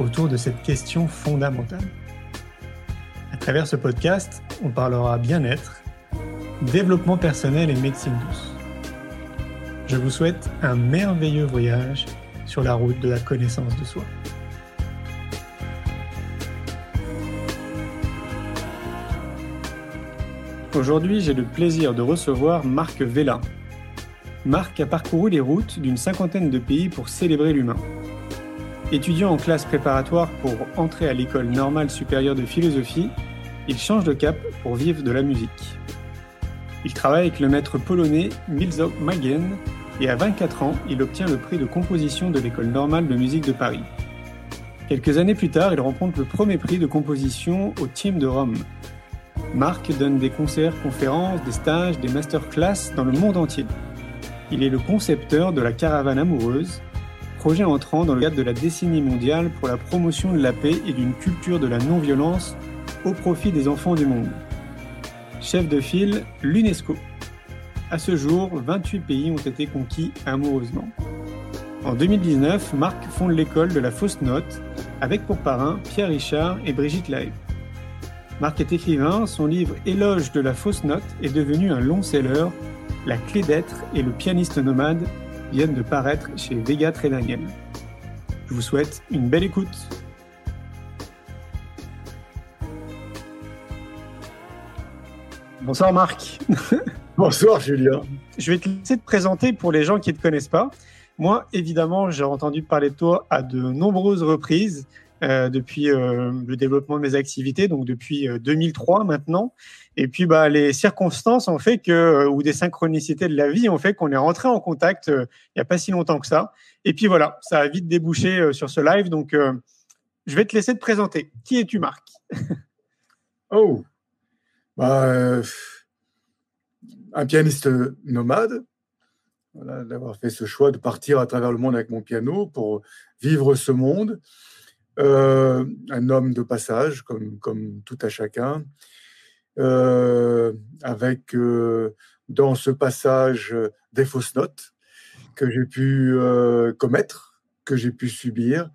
autour de cette question fondamentale. À travers ce podcast, on parlera bien-être, développement personnel et médecine douce. Je vous souhaite un merveilleux voyage sur la route de la connaissance de soi. Aujourd'hui, j'ai le plaisir de recevoir Marc Vella. Marc a parcouru les routes d'une cinquantaine de pays pour célébrer l'humain. Étudiant en classe préparatoire pour entrer à l'école normale supérieure de philosophie, il change de cap pour vivre de la musique. Il travaille avec le maître polonais Milzo Magen et à 24 ans, il obtient le prix de composition de l'École normale de musique de Paris. Quelques années plus tard, il rencontre le premier prix de composition au Team de Rome. Marc donne des concerts, conférences, des stages, des masterclass dans le monde entier. Il est le concepteur de la Caravane amoureuse, projet entrant dans le cadre de la décennie mondiale pour la promotion de la paix et d'une culture de la non-violence au profit des enfants du monde. Chef de file, l'UNESCO. À ce jour, 28 pays ont été conquis amoureusement. En 2019, Marc fonde l'école de la fausse note avec pour parrain Pierre Richard et Brigitte Lahaye. Marc est écrivain, son livre Éloge de la fausse note est devenu un long-seller. La clé d'être et le pianiste nomade viennent de paraître chez Vega Tradingel. Je vous souhaite une belle écoute. Bonsoir Marc. Bonsoir Julien. Je vais te laisser te présenter pour les gens qui ne te connaissent pas. Moi, évidemment, j'ai entendu parler de toi à de nombreuses reprises depuis euh, le développement de mes activités, donc depuis euh, 2003 maintenant. Et puis, bah, les circonstances ont fait que, euh, ou des synchronicités de la vie ont fait qu'on est rentré en contact euh, il n'y a pas si longtemps que ça. Et puis voilà, ça a vite débouché euh, sur ce live. Donc, je vais te laisser te présenter. Qui es-tu, Marc? Oh, bah, un pianiste nomade, d'avoir fait ce choix de partir à travers le monde avec mon piano pour vivre ce monde. Euh, un homme de passage, comme, tout à chacun, euh, avec euh, dans ce passage des fausses notes que j'ai pu commettre, que j'ai pu subir,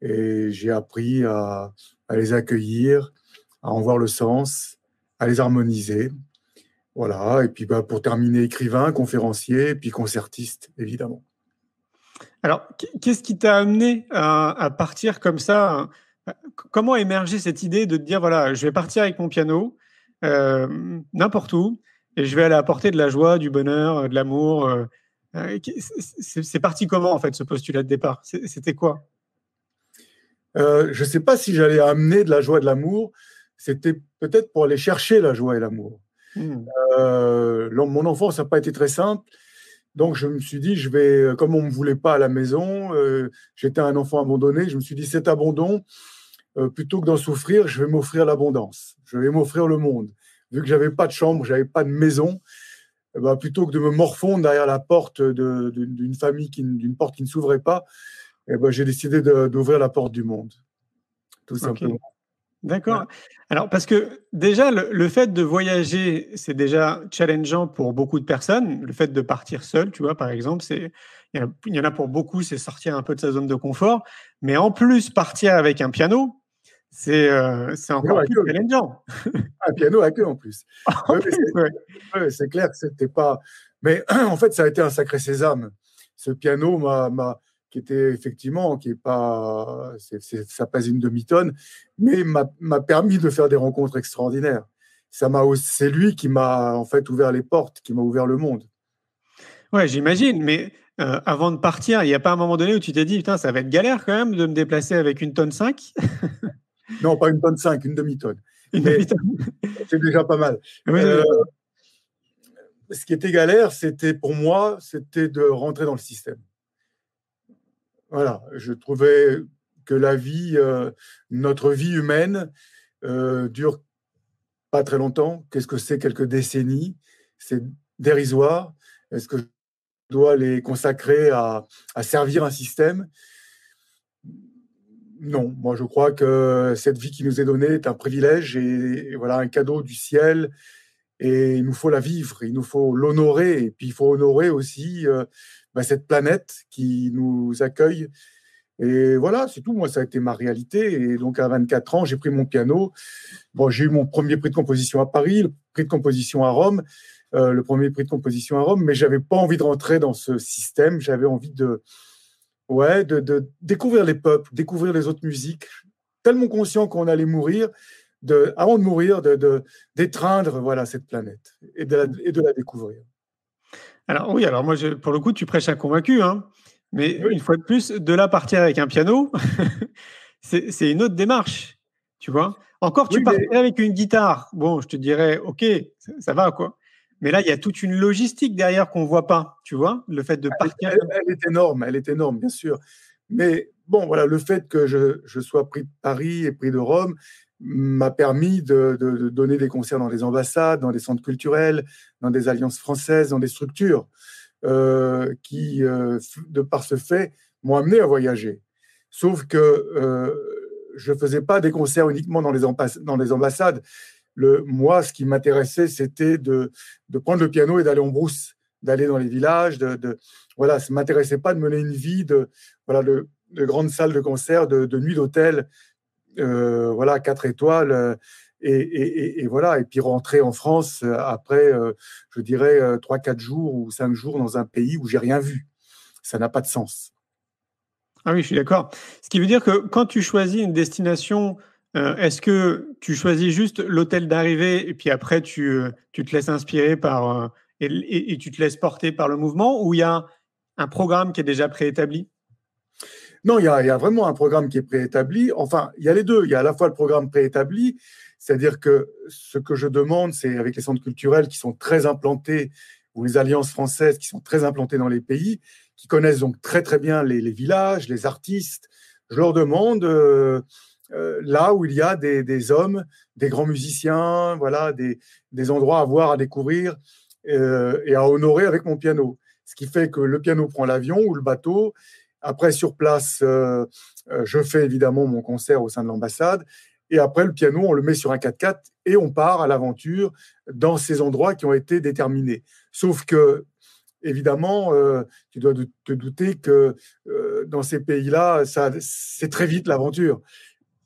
et j'ai appris à, à les accueillir, à en voir le sens, à les harmoniser. Voilà, et puis bah, pour terminer, écrivain, conférencier, puis concertiste, évidemment. Alors, qu'est-ce qui t'a amené à, à, partir comme ça Comment a émergé cette idée de te dire, voilà, je vais partir avec mon piano, euh, n'importe où, et je vais aller apporter de la joie, du bonheur, de l'amour euh, C'est parti comment, en fait, ce postulat de départ? C'était quoi? Euh, Je ne sais pas si j'allais amener de la joie, de l'amour. C'était peut-être pour aller chercher la joie et l'amour. Mmh. Euh, mon enfance n'a pas été très simple. Donc, je me suis dit, je vais, comme on ne me voulait pas à la maison, euh, j'étais un enfant abandonné, je me suis dit, cet abandon, euh, plutôt que d'en souffrir, je vais m'offrir l'abondance. Je vais m'offrir le monde. Vu que j'avais pas de chambre, j'avais pas de maison, eh ben, plutôt que de me morfondre derrière la porte d'une famille, d'une porte qui ne s'ouvrait pas, eh ben, j'ai décidé d'ouvrir la porte du monde. Tout okay. simplement. D'accord. Ouais. Alors, parce que déjà, le, le fait de voyager, c'est déjà challengeant pour beaucoup de personnes. Le fait de partir seul, tu vois, par exemple, c'est il y, en a pour beaucoup, c'est sortir un peu de sa zone de confort. Mais en plus, partir avec un piano, c'est euh, encore plus queue. challengeant. Un piano à queue en plus. oui, c'est ouais. clair que c'était pas. Mais en fait, ça a été un sacré sésame. Ce piano m'a qui était effectivement, qui est pas, c est, c est, ça pèse une demi-tonne, mais m'a permis de faire des rencontres extraordinaires. Ça m'a, c'est lui qui m'a en fait ouvert les portes, qui m'a ouvert le monde. Ouais, j'imagine, mais euh, avant de partir, il n'y a pas un moment donné où tu t'es dit, putain, ça va être galère quand même de me déplacer avec une tonne 5 Non, pas une tonne 5, une demi-tonne. Demi c'est déjà pas mal. Oui, euh, ce qui était galère, c'était pour moi, c'était de rentrer dans le système. Voilà, je trouvais que la vie, notre vie humaine, dure pas très longtemps. Qu'est-ce que c'est quelques décennies? C'est dérisoire. Est-ce que je dois les consacrer à, à servir un système? Non, moi je crois que cette vie qui nous est donnée est un privilège et, voilà un cadeau du ciel. Et il nous faut la vivre, il nous faut l'honorer. Et puis il faut honorer aussi euh, bah, cette planète qui nous accueille. Et voilà, c'est tout. Moi, ça a été ma réalité. Et donc, à 24 ans, j'ai pris mon piano. Bon, j'ai eu mon premier prix de composition à Paris, le prix de composition à Rome, euh, le premier prix de composition à Rome, mais j'avais pas envie de rentrer dans ce système. J'avais envie de, ouais, de, découvrir les peuples, découvrir les autres musiques, tellement conscient qu'on allait mourir, de, avant de mourir, d'étreindre voilà, cette planète et de la découvrir. Alors oui, alors moi, je, pour le coup, tu prêches un convaincu, hein, mais une fois de plus, de là partir avec un piano, c'est, une autre démarche, tu vois. Encore, tu oui, avec une guitare, bon, je te dirais, ok, ça, ça va, quoi. Mais là, il y a toute une logistique derrière qu'on ne voit pas, tu vois, le fait de partir. Elle, est énorme, elle est énorme, bien sûr. Mais bon, voilà, le fait que je, je sois pris de Paris et pris de Rome m'a permis de, donner des concerts dans des ambassades, dans des centres culturels, dans des alliances françaises, dans des structures euh, qui, euh, de par ce fait, m'ont amené à voyager. Sauf que euh, je ne faisais pas des concerts uniquement dans les, ambassades le, moi, ce qui m'intéressait, c'était de, prendre le piano et d'aller en brousse, d'aller dans les villages. De, voilà, ça m'intéressait pas de mener une vie de, voilà, de, de grandes salles de concert, de, de nuit d'hôtel, euh, voilà, quatre étoiles. Euh, et, et, et, voilà, et puis rentrer en France euh, après, je dirais, trois, quatre jours ou cinq jours dans un pays où j'ai rien vu. Ça n'a pas de sens. Ah oui, je suis d'accord. Ce qui veut dire que quand tu choisis une destination est-ce que tu choisis juste l'hôtel d'arrivée et puis après tu, tu, te laisses inspirer par euh, et, tu te laisses porter par le mouvement ou il y a un programme qui est déjà préétabli? Non, il y, a, il y, a, vraiment un programme qui est préétabli. Enfin, il y a les deux. Il y a à la fois le programme préétabli, c'est-à-dire que ce que je demande, c'est avec les centres culturels qui sont très implantés ou les alliances françaises qui sont très implantées dans les pays, qui connaissent donc très très bien les, villages, les artistes. Je leur demande euh, là où il y a des, hommes, des grands musiciens, voilà, des, endroits à voir, à découvrir euh, et à honorer avec mon piano. Ce qui fait que le piano prend l'avion ou le bateau. Après, sur place, euh, je fais évidemment mon concert au sein de l'ambassade. Et après, le piano, on le met sur un 4x4 et on part à l'aventure dans ces endroits qui ont été déterminés. Sauf que, évidemment, tu dois te douter que dans ces pays-là, c'est très vite l'aventure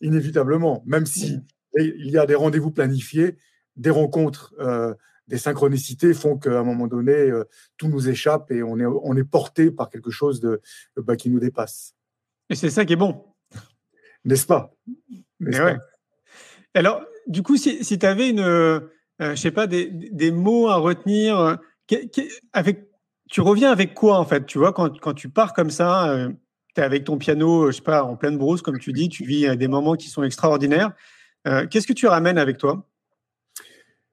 inévitablement, même si il y a des rendez-vous planifiés, des rencontres, euh, des synchronicités font qu'à un moment donné, euh, tout nous échappe et on est, on est porté par quelque chose de, bah, qui nous dépasse. Et c'est ça qui est bon. N'est-ce pas, Alors, du coup, si, si tu avais une, euh, je sais pas, des, des, mots à retenir, avec, tu reviens avec quoi en fait? Tu vois, quand, quand tu pars comme ça, avec ton piano, je sais pas, en pleine brousse, comme tu dis, tu vis euh, des moments qui sont extraordinaires. Euh, qu'est-ce que tu ramènes avec toi?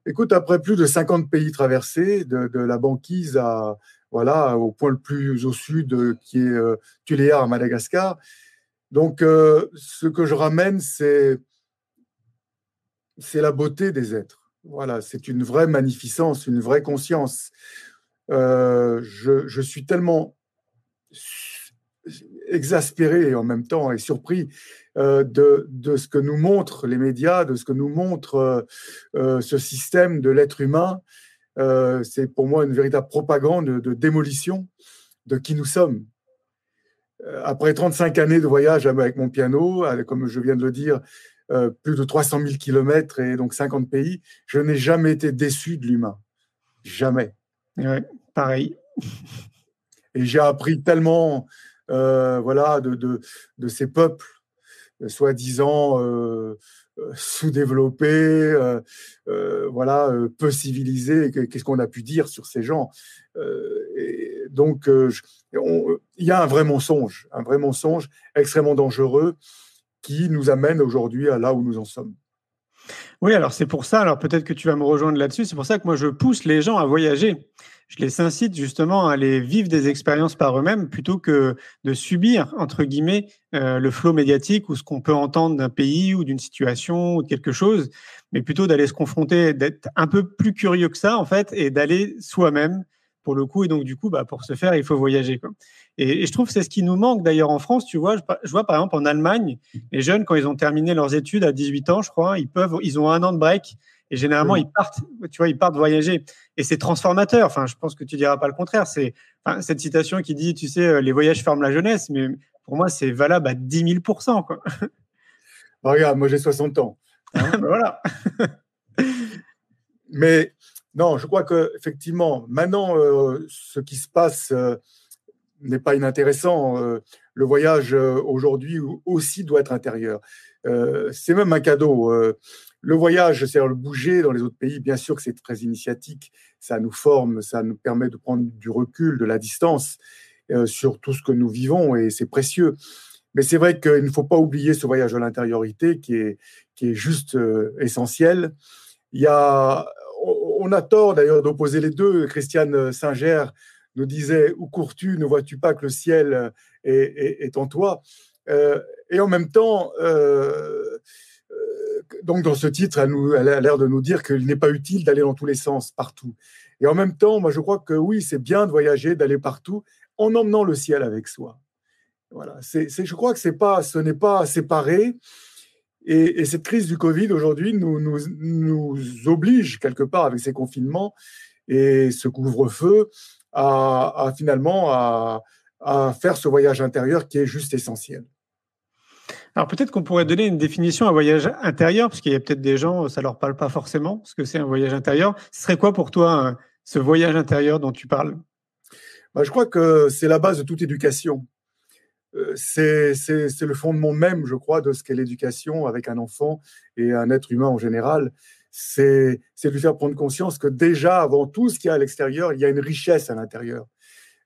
Écoute, après plus de 50 pays traversés, de, la banquise à, voilà, au point le plus au sud, euh, qui est Tuléa à Madagascar. Donc, ce que je ramène, c'est la beauté des êtres. Voilà, c'est une vraie magnificence, une vraie conscience. je, je, suis tellement exaspéré en même temps et surpris euh, de, de, ce que nous montrent les médias, de ce que nous montre euh, euh, ce système de l'être humain. c'est pour moi une véritable propagande de, démolition de qui nous sommes. Après 35 années de voyage avec mon piano, comme je viens de le dire, plus de 300 000 kilomètres et donc 50 pays, je n'ai jamais été déçu de l'humain. Jamais. Ouais, pareil. Et j'ai appris tellement voilà, de, de, ces peuples euh, soi-disant euh, sous-développés, voilà, peu civilisés. Qu'est-ce qu'on a pu dire sur ces gens et Donc, il y a un vrai mensonge, un vrai mensonge extrêmement dangereux qui nous amène aujourd'hui à là où nous en sommes. Oui, alors c'est pour ça, alors peut-être que tu vas me rejoindre là-dessus, c'est pour ça que moi je pousse les gens à voyager. Je les incite justement à aller vivre des expériences par eux-mêmes plutôt que de subir, entre guillemets, euh, le flot médiatique ou ce qu'on peut entendre d'un pays ou d'une situation ou de quelque chose, mais plutôt d'aller se confronter, d'être un peu plus curieux que ça en fait et d'aller soi-même pour le coup. Et donc, du coup, bah, pour ce faire, il faut voyager. Quoi. Et, je trouve que c'est ce qui nous manque d'ailleurs en France. Tu vois, je, vois par exemple en Allemagne, les jeunes, quand ils ont terminé leurs études à 18 ans, je crois, ils peuvent, ils ont un an de break. Et généralement, ils partent, tu vois, ils partent voyager. Et c'est transformateur. Enfin, je pense que tu diras pas le contraire. C'est enfin, cette citation qui dit, tu sais, euh, les voyages forment la jeunesse. Mais pour moi, c'est valable à 10 000 quoi. Bah, regarde, moi j'ai 60 ans. Hein. voilà. mais non, je crois que effectivement, maintenant, euh, ce qui se passe euh, n'est pas inintéressant. Euh, le voyage aujourd'hui aussi doit être intérieur. c'est même un cadeau. le voyage, c'est-à-dire le bouger dans les autres pays, bien sûr que c'est très initiatique. Ça nous forme, ça nous permet de prendre du recul, de la distance sur tout ce que nous vivons et c'est précieux. Mais c'est vrai qu'il ne faut pas oublier ce voyage à l'intériorité qui est, qui est juste essentiel. Il y a on a tort d'ailleurs d'opposer les deux. Christiane Singer nous disait Où cours-tu? Ne vois-tu pas que le ciel est, en toi? Euh, Et en même temps, euh, euh, donc dans ce titre, elle, a l'air de nous dire qu'il n'est pas utile d'aller dans tous les sens, partout. Et en même temps, moi je crois que oui, c'est bien de voyager, d'aller partout, en emmenant le ciel avec soi. Voilà, c'est, je crois que c'est pas, ce n'est pas séparé. Et, cette crise du Covid aujourd'hui nous, nous, oblige quelque part avec ces confinements et ce couvre-feu à, finalement à, faire ce voyage intérieur qui est juste essentiel. Alors peut-être qu'on pourrait donner une définition à voyage intérieur, parce qu'il y a peut-être des gens, ça leur parle pas forcément, ce que c'est un voyage intérieur. Ce serait quoi pour toi euh, ce voyage intérieur dont tu parles? Bah, Je crois que c'est la base de toute éducation. Euh, c'est le fondement même, je crois, de ce qu'est l'éducation avec un enfant et un être humain en général. C'est lui faire prendre conscience que déjà, avant tout ce qu'il y a à l'extérieur, il y a une richesse à l'intérieur.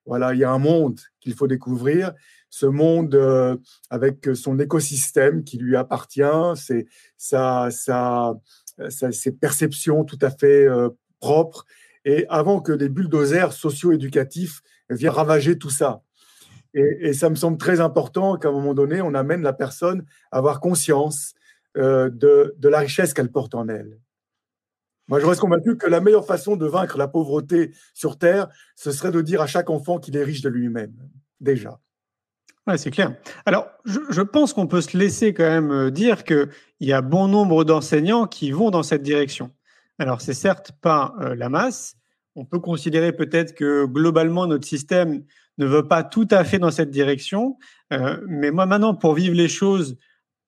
Voilà, il y a un monde qu'il faut découvrir, ce monde euh, avec son écosystème qui lui appartient, ses perceptions tout à fait euh, propres. Et avant que des bulldozers socio-éducatifs viennent ravager tout ça. Et, ça me semble très important qu'à un moment donné, on amène la personne à avoir conscience euh, de, la richesse qu'elle porte en elle. Moi, je reste convaincu que la meilleure façon de vaincre la pauvreté sur Terre, ce serait de dire à chaque enfant qu'il est riche de lui-même, déjà. Oui, c'est clair. Alors, je, pense qu'on peut se laisser quand même euh, dire qu'il y a bon nombre d'enseignants qui vont dans cette direction. Alors, c'est certes pas euh, la masse. On peut considérer peut-être que globalement, notre système ne veut pas tout à fait dans cette direction. Euh, mais moi, maintenant, pour vivre les choses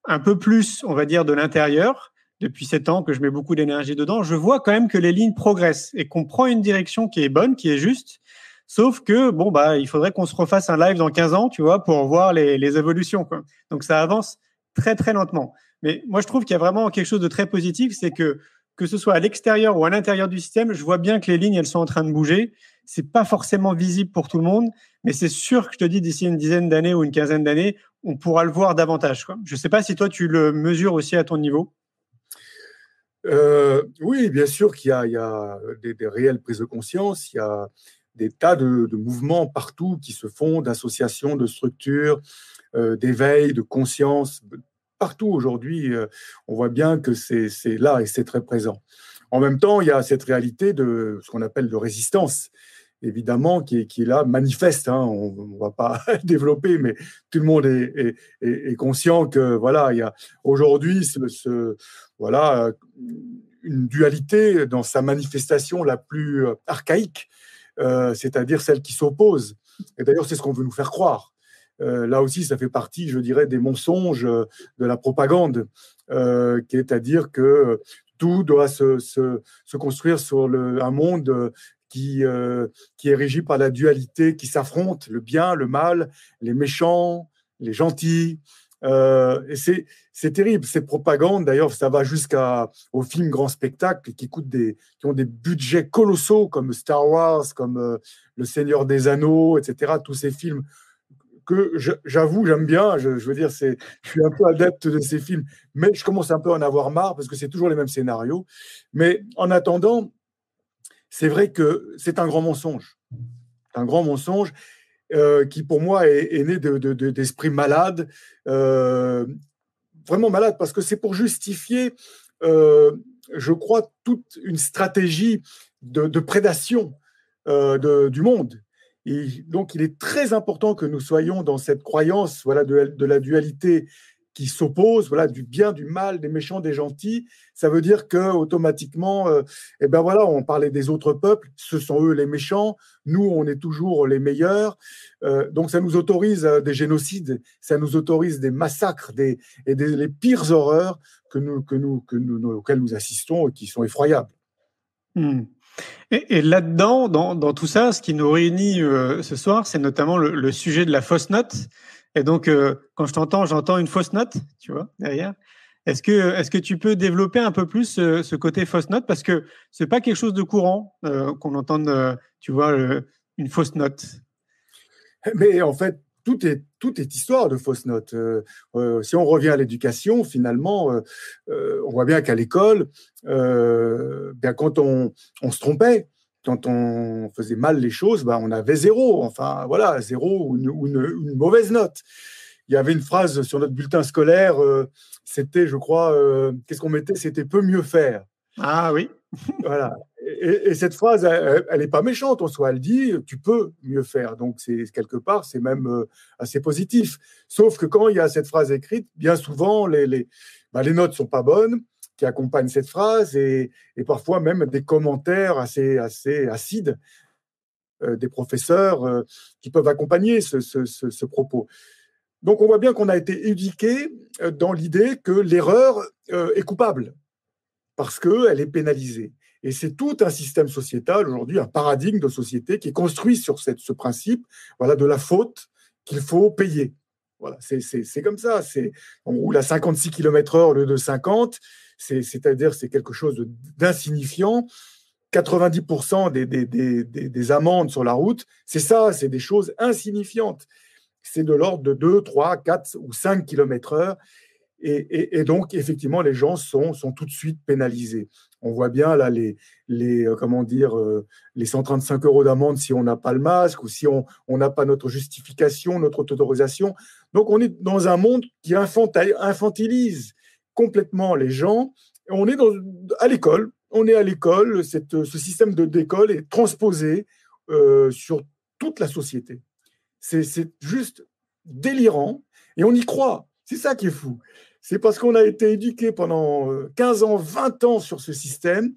un peu plus, on va dire, de l'intérieur, depuis sept ans que je mets beaucoup d'énergie dedans, je vois quand même que les lignes progressent et qu'on prend une direction qui est bonne, qui est juste. Sauf que, bon, bah, il faudrait qu'on se refasse un live dans 15 ans, tu vois, pour voir les, évolutions. Donc, ça avance très, très lentement. Mais moi, je trouve qu'il y a vraiment quelque chose de très positif, c'est que que ce soit à l'extérieur ou à l'intérieur du système, je vois bien que les lignes, elles sont en train de bouger. C'est pas forcément visible pour tout le monde, mais c'est sûr que je te dis d'ici une dizaine d'années ou une quinzaine d'années, on pourra le voir davantage. Je ne sais pas si toi, tu le mesures aussi à ton niveau. Euh, oui, bien sûr qu'il y a, des, réelles prises de conscience, il y a des tas de, mouvements partout qui se font, d'associations, de structures, euh, d'éveil, de conscience. Partout aujourd'hui, euh, on voit bien que c'est là et c'est très présent. En même temps, il y a cette réalité de ce qu'on appelle de résistance évidemment, qui est, là, manifeste. Hein, on ne va pas développer, mais tout le monde est, est, conscient que voilà, il y a aujourd'hui ce, voilà une dualité dans sa manifestation la plus euh, archaïque, euh, c'est-à-dire celle qui s'oppose. Et d'ailleurs, c'est ce qu'on veut nous faire croire. Euh, là aussi, ça fait partie, je dirais, des mensonges de la propagande, qui est à dire que tout doit se, se, se construire sur le, un monde qui, euh, qui est régi par la dualité, qui s'affrontent, le bien, le mal, les méchants, les gentils. Euh, c'est, terrible, ces propagandes, d'ailleurs, ça va jusqu'aux films grand spectacle qui, des, qui ont des budgets colossaux comme Star Wars, comme euh, Le Seigneur des Anneaux, etc. Tous ces films j'avoue, j'aime bien. Je, veux dire, je suis un peu adepte de ces films, mais je commence un peu à en avoir marre parce que c'est toujours les mêmes scénarios. Mais en attendant, c'est vrai que c'est un grand mensonge. Un grand mensonge euh, qui, pour moi, est, né d'esprit de, malade, euh, vraiment malade, parce que c'est pour justifier, euh, je crois, toute une stratégie de, prédation du monde. Donc, il est très important que nous soyons dans cette croyance voilà, de, la dualité qui s'opposent, voilà, du bien, du mal, des méchants, des gentils. Ça veut dire que automatiquement, euh, eh ben voilà, on parlait des autres peuples, ce sont eux les méchants, nous on est toujours les meilleurs. Euh, donc ça nous autorise euh, des génocides, ça nous autorise des massacres, des et des les pires horreurs que nous que nous que nous auxquelles nous assistons et qui sont effroyables. Hmm. Et, là-dedans, dans, tout ça, ce qui nous réunit ce soir, c'est notamment le, sujet de la fausse note. Et donc, euh, quand je t'entends, j'entends une fausse note, tu vois, derrière. Est-ce que, est-ce que tu peux développer un peu plus ce, côté fausse note? Parce que c'est pas quelque chose de courant euh, qu'on entende, euh, tu vois, une fausse note. Mais en fait, tout est tout est histoire de fausse note. si on revient à l'éducation, finalement, on voit bien qu'à l'école, bien quand on, on se trompait, quand on faisait mal les choses, bah, on avait zéro. Enfin, voilà, zéro ou une, mauvaise note. Il y avait une phrase sur notre bulletin scolaire, euh, c'était, je crois, euh, qu'est-ce qu'on mettait? C'était peu mieux faire. Ah oui. voilà. Et, cette phrase, elle n'est pas méchante en soi. Elle dit, tu peux mieux faire. Donc, c'est quelque part, c'est même euh, assez positif. Sauf que quand il y a cette phrase écrite, bien souvent, les, les, bah, notes sont pas bonnes qui accompagnent cette phrase et, parfois même des commentaires assez, acides euh, des professeurs euh, qui peuvent accompagner ce, propos. Donc on voit bien qu'on a été éduqué dans l'idée que l'erreur est coupable parce qu'elle est pénalisée. Et c'est tout un système sociétal aujourd'hui, un paradigme de société qui est construit sur cette, ce principe voilà, de la faute qu'il faut payer. Voilà, c'est comme ça. On roule à 56 km/h au lieu de 50 c'est-à-dire c'est quelque chose d'insignifiant. 90% des, des, amendes sur la route, c'est ça, c'est des choses insignifiantes. C'est de l'ordre de 2, 3, 4 ou 5 km heure. Et, donc, effectivement, les gens sont, sont tout de suite pénalisés. On voit bien là les, les euh, comment dire, euh, les 135 euros d'amende si on n'a pas le masque ou si on n'a pas notre justification, notre autorisation. Donc, on est dans un monde qui infantilise complètement les gens. On est à l'école, on est à l'école, ce système de d'école est transposé euh, sur toute la société. C'est juste délirant et on y croit. C'est ça qui est fou. C'est parce qu'on a été éduqué pendant 15 euh, ans, 20 ans sur ce système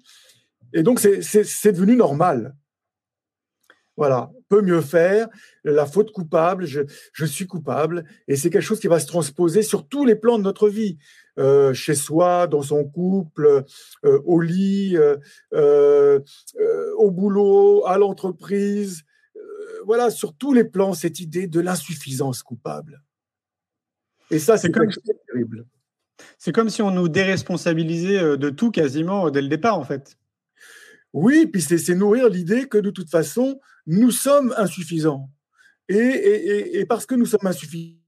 et donc c'est devenu normal. Voilà, peut mieux faire, la faute coupable, je, je suis coupable, et c'est quelque chose qui va se transposer sur tous les plans de notre vie. Euh, chez soi, dans son couple, euh, au lit, euh, au boulot, à l'entreprise. voilà, sur tous les plans, cette idée de l'insuffisance coupable. Et ça, c'est comme... terrible. C'est comme si on nous déresponsabilisait de tout quasiment dès le départ, en fait. Oui, puis c'est nourrir l'idée que de toute façon, nous sommes insuffisants. et, parce que nous sommes insuffisants,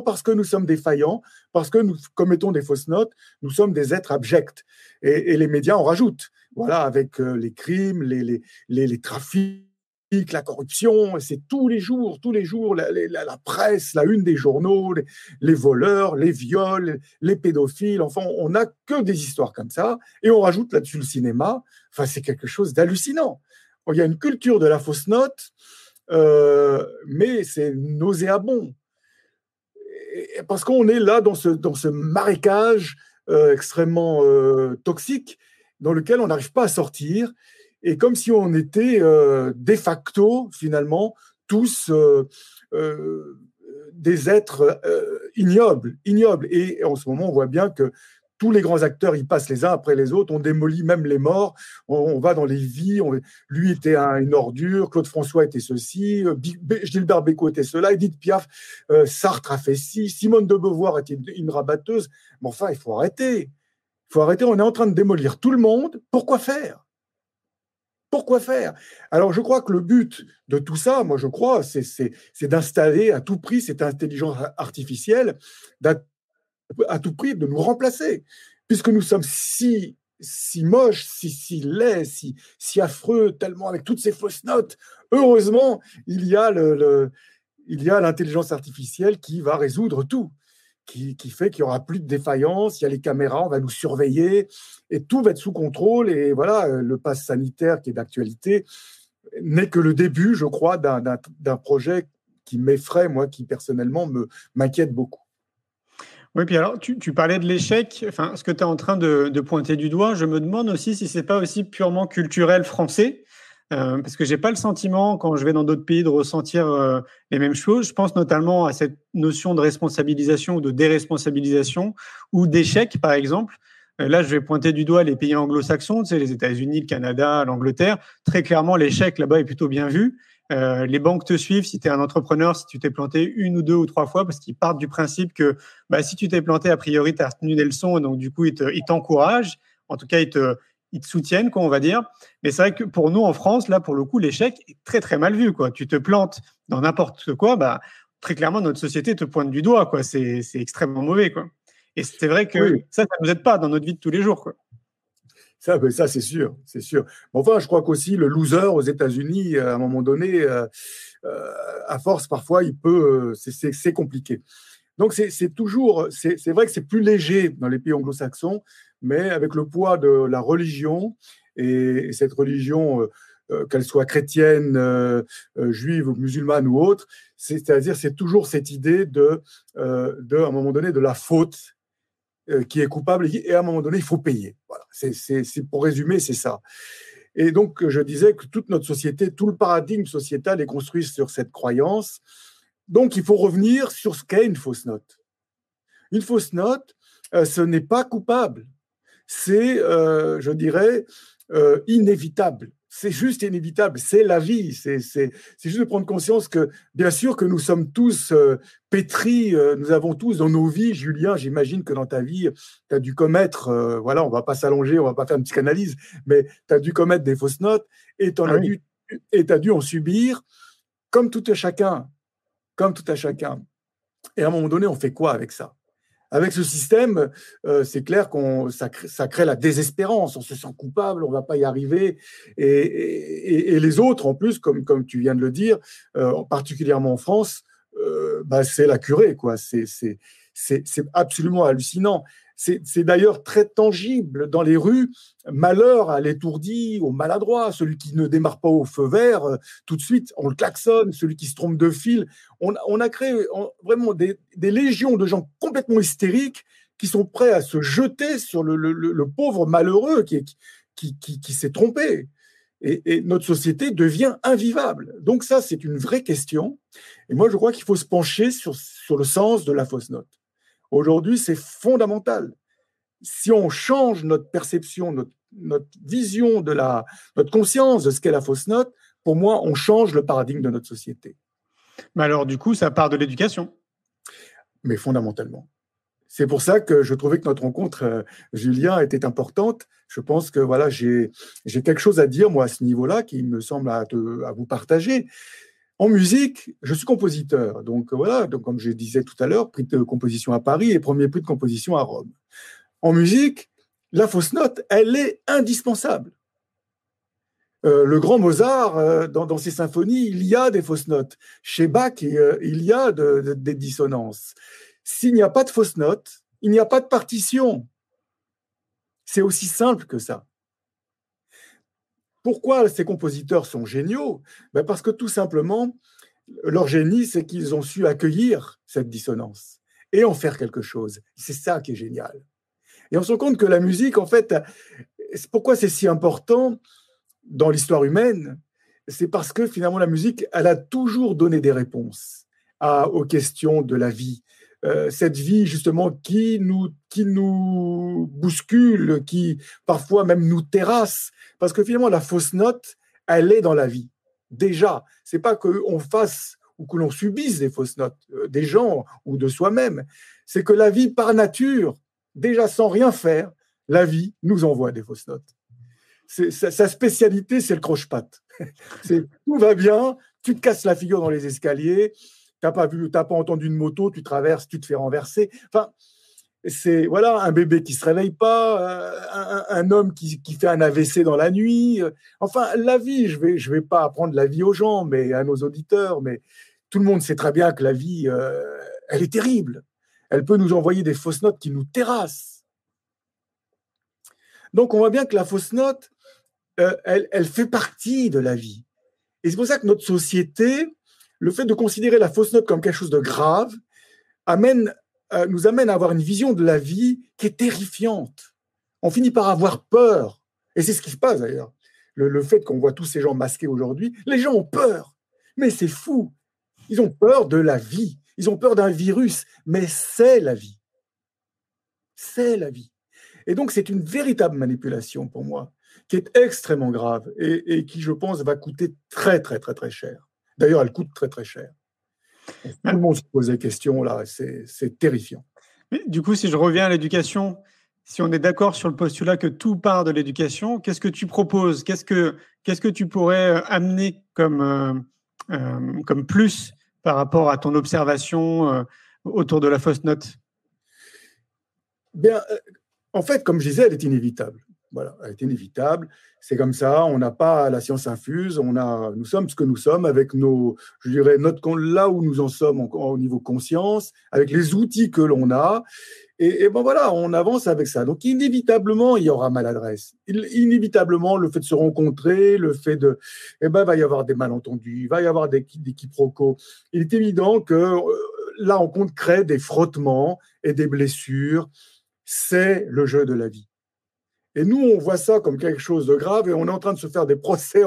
parce que nous sommes défaillants, parce que nous commettons des fausses notes, nous sommes des êtres abjects. Et, les médias en rajoutent. Voilà, avec euh, les crimes, les, trafics, la corruption, c'est tous les jours, tous les jours, la, presse, la une des journaux, les, voleurs, les viols, les pédophiles, enfin, on n'a que des histoires comme ça, et on rajoute là-dessus le cinéma, enfin, c'est quelque chose d'hallucinant. Il y a une culture de la fausse note, euh, mais c'est nauséabond parce qu'on est là dans ce, dans ce marécage euh, extrêmement euh, toxique dans lequel on n'arrive pas à sortir, et comme si on était euh, de facto, finalement, tous des êtres ignobles, ignobles. Et en ce moment, on voit bien que tous les grands acteurs, ils passent les uns après les autres. On démolit même les morts. On, va dans les vies. lui était une ordure. Claude François était ceci. Euh, Gilbert Bécaud était cela. Edith Piaf, euh, Sartre a fait ci. Simone de Beauvoir était une, rabatteuse. Mais enfin, il faut arrêter. Il faut arrêter. On est en train de démolir tout le monde. Pourquoi faire? Pourquoi faire? Alors, je crois que le but de tout ça, moi je crois, c'est d'installer à tout prix cette intelligence artificielle, à tout prix de nous remplacer, puisque nous sommes si si moches, si, si, si affreux, tellement avec toutes ces fausses notes. Heureusement, il y a le, il y a l'intelligence artificielle qui va résoudre tout qui, fait qu'il y aura plus de défaillance, il y a les caméras, on va nous surveiller et tout va être sous contrôle. Et voilà, euh, le pass sanitaire qui est d'actualité n'est que le début, je crois, d'un projet qui m'effraie, moi, qui personnellement m'inquiète beaucoup. Oui, puis alors, tu, parlais de l'échec, enfin, ce que tu es en train de, de, pointer du doigt, je me demande aussi si c'est pas aussi purement culturel français. Euh, parce que j'ai pas le sentiment, quand je vais dans d'autres pays, de ressentir euh, les mêmes choses. Je pense notamment à cette notion de responsabilisation ou de déresponsabilisation ou d'échec, par exemple. Euh, là, je vais pointer du doigt les pays anglo-saxons, tu les États-Unis, le Canada, l'Angleterre. Très clairement, l'échec là-bas est plutôt bien vu. les banques te suivent si tu es un entrepreneur, si tu t'es planté une ou deux ou trois fois, parce qu'ils partent du principe que bah, si tu t'es planté, a priori, tu as retenu des leçons, et donc du coup, ils t'encouragent. en tout cas, ils te, ils te soutiennent, quoi, on va dire. Mais c'est vrai que pour nous, en France, là, pour le coup, l'échec est très, très mal vu, quoi. Tu te plantes dans n'importe quoi, bah, très clairement, notre société te pointe du doigt, quoi. C'est, extrêmement mauvais, quoi. Et c'est vrai que ça, ça ne nous aide pas dans notre vie de tous les jours, quoi. Ça, ben, ça c'est sûr, c'est sûr. Enfin, je crois qu'aussi le loser aux États-Unis, à un moment donné, euh, euh, à force, parfois, il peut, euh, c'est compliqué. Donc, c'est toujours, c'est vrai que c'est plus léger dans les pays anglo-saxons, mais avec le poids de la religion et, cette religion, euh, euh, qu'elle soit chrétienne, euh, juive ou musulmane ou autre, c'est-à-dire c'est toujours cette idée de, à un moment donné, de la faute qui est coupable et à un moment donné, il faut payer. Voilà. C'est pour résumer, c'est ça. Et donc, je disais que toute notre société, tout le paradigme sociétal est construit sur cette croyance. Donc, il faut revenir sur ce qu'est une fausse note. Une fausse note, ce n'est pas coupable c'est, euh, je dirais, euh, inévitable. C'est juste inévitable, c'est la vie. C'est juste de prendre conscience que, bien sûr, que nous sommes tous euh, pétris, nous avons tous dans nos vies, Julien, j'imagine que dans ta vie, tu as dû commettre, voilà, on va pas s'allonger, on va pas faire une psychanalyse, mais tu as dû commettre des fausses notes et tu ah as, dû, as dû en subir, comme tout à chacun. Comme tout à chacun. Et à un moment donné, on fait quoi avec ça? Avec ce système, euh, c'est clair qu'on ça, crée la désespérance. On se sent coupable, on va pas y arriver. Et, les autres, en plus, comme, comme tu viens de le dire, euh, particulièrement en France, euh, bah, c'est la curée, quoi. C'est absolument hallucinant. C'est d'ailleurs très tangible dans les rues. Malheur à l'étourdi, au maladroit, celui qui ne démarre pas au feu vert, euh, tout de suite, on le klaxonne, celui qui se trompe de fil. On, a créé vraiment des, légions de gens complètement hystériques qui sont prêts à se jeter sur le, pauvre malheureux qui, s'est trompé. Et, notre société devient invivable. Donc ça, c'est une vraie question. Et moi, je crois qu'il faut se pencher sur le sens de la fausse note. Aujourd'hui, c'est fondamental. Si on change notre perception, notre, vision de la, notre conscience de ce qu'est la fausse note, pour moi, on change le paradigme de notre société. Mais alors, du coup, ça part de l'éducation. Mais fondamentalement. C'est pour ça que je trouvais que notre rencontre, euh, Julien, était importante. Je pense que voilà, j'ai quelque chose à dire, moi, à ce niveau-là, qui me semble à, à vous partager. En musique, je suis compositeur. Donc voilà, donc, comme je disais tout à l'heure, prix de composition à Paris et premier prix de composition à Rome. En musique, la fausse note, elle est indispensable. Euh, le grand Mozart, euh, dans, ses symphonies, il y a des fausses notes. Chez Bach, euh, il y a des dissonances. S'il n'y a pas de fausses notes, il n'y a pas de partition. C'est aussi simple que ça. Pourquoi ces compositeurs sont géniaux? Ben Parce que tout simplement, leur génie, c'est qu'ils ont su accueillir cette dissonance et en faire quelque chose. C'est ça qui est génial. Et on se rend compte que la musique, en fait, pourquoi c'est si important dans l'histoire humaine? C'est parce que finalement, la musique, elle a toujours donné des réponses aux questions de la vie, euh, cette vie justement qui nous, qui nous bouscule, qui parfois même nous terrasse, parce que finalement la fausse note, elle est dans la vie. Déjà, c'est pas qu'on fasse ou que l'on subisse des fausses notes euh, des gens ou de soi-même, c'est que la vie par nature, déjà sans rien faire, la vie nous envoie des fausses notes. sa, spécialité, c'est le croche-patte. tout va bien, tu te casses la figure dans les escaliers, tu n'as pas vu, pas entendu une moto, tu traverses, tu te fais renverser. Enfin, c'est voilà un bébé qui se réveille pas, euh, un, homme qui, fait un AVC dans la nuit. Enfin, la vie, je vais je vais pas apprendre la vie aux gens, mais à nos auditeurs, mais tout le monde sait très bien que la vie, euh, elle est terrible. Elle peut nous envoyer des fausses notes qui nous terrassent. Donc, on voit bien que la fausse note, euh, elle, fait partie de la vie. Et c'est pour ça que notre société, le fait de considérer la fausse note comme quelque chose de grave, euh, nous amène à avoir une vision de la vie qui est terrifiante. On finit par avoir peur. Et c'est ce qui se passe d'ailleurs. Le, fait qu'on voit tous ces gens masqués aujourd'hui, les gens ont peur. Mais c'est fou. Ils ont peur de la vie. Ils ont peur d'un virus. Mais c'est la vie. C'est la vie. Et donc, c'est une véritable manipulation pour moi qui est extrêmement grave et, qui, je pense, va coûter très, très, très, très cher. D'ailleurs, elle coûte très, très cher. Tout le monde se pose des questions, là, c'est terrifiant. Mais du coup, si je reviens à l'éducation, si on est d'accord sur le postulat que tout part de l'éducation, qu'est-ce que tu proposes? Qu'est-ce que qu'est-ce que tu pourrais euh, amener comme euh, euh, comme plus par rapport à ton observation autour de la fausse note? Bien, en fait, comme je disais, elle est inévitable. Voilà, elle est inévitable. C'est comme ça. On n'a pas la science infuse. On a, nous sommes ce que nous sommes avec nos, je dirais, notre là où nous en sommes au niveau conscience, avec les outils que l'on a. Et, bon voilà, on avance avec ça. Donc inévitablement, il y aura maladresse. Inévitablement, le fait de se rencontrer, le fait de, eh ben, va y avoir des malentendus, il va y avoir des, des quiproquos. Il est évident que euh, là, on compte créer des frottements et des blessures. C'est le jeu de la vie. Et nous, on voit ça comme quelque chose de grave et on est en train de se faire des procès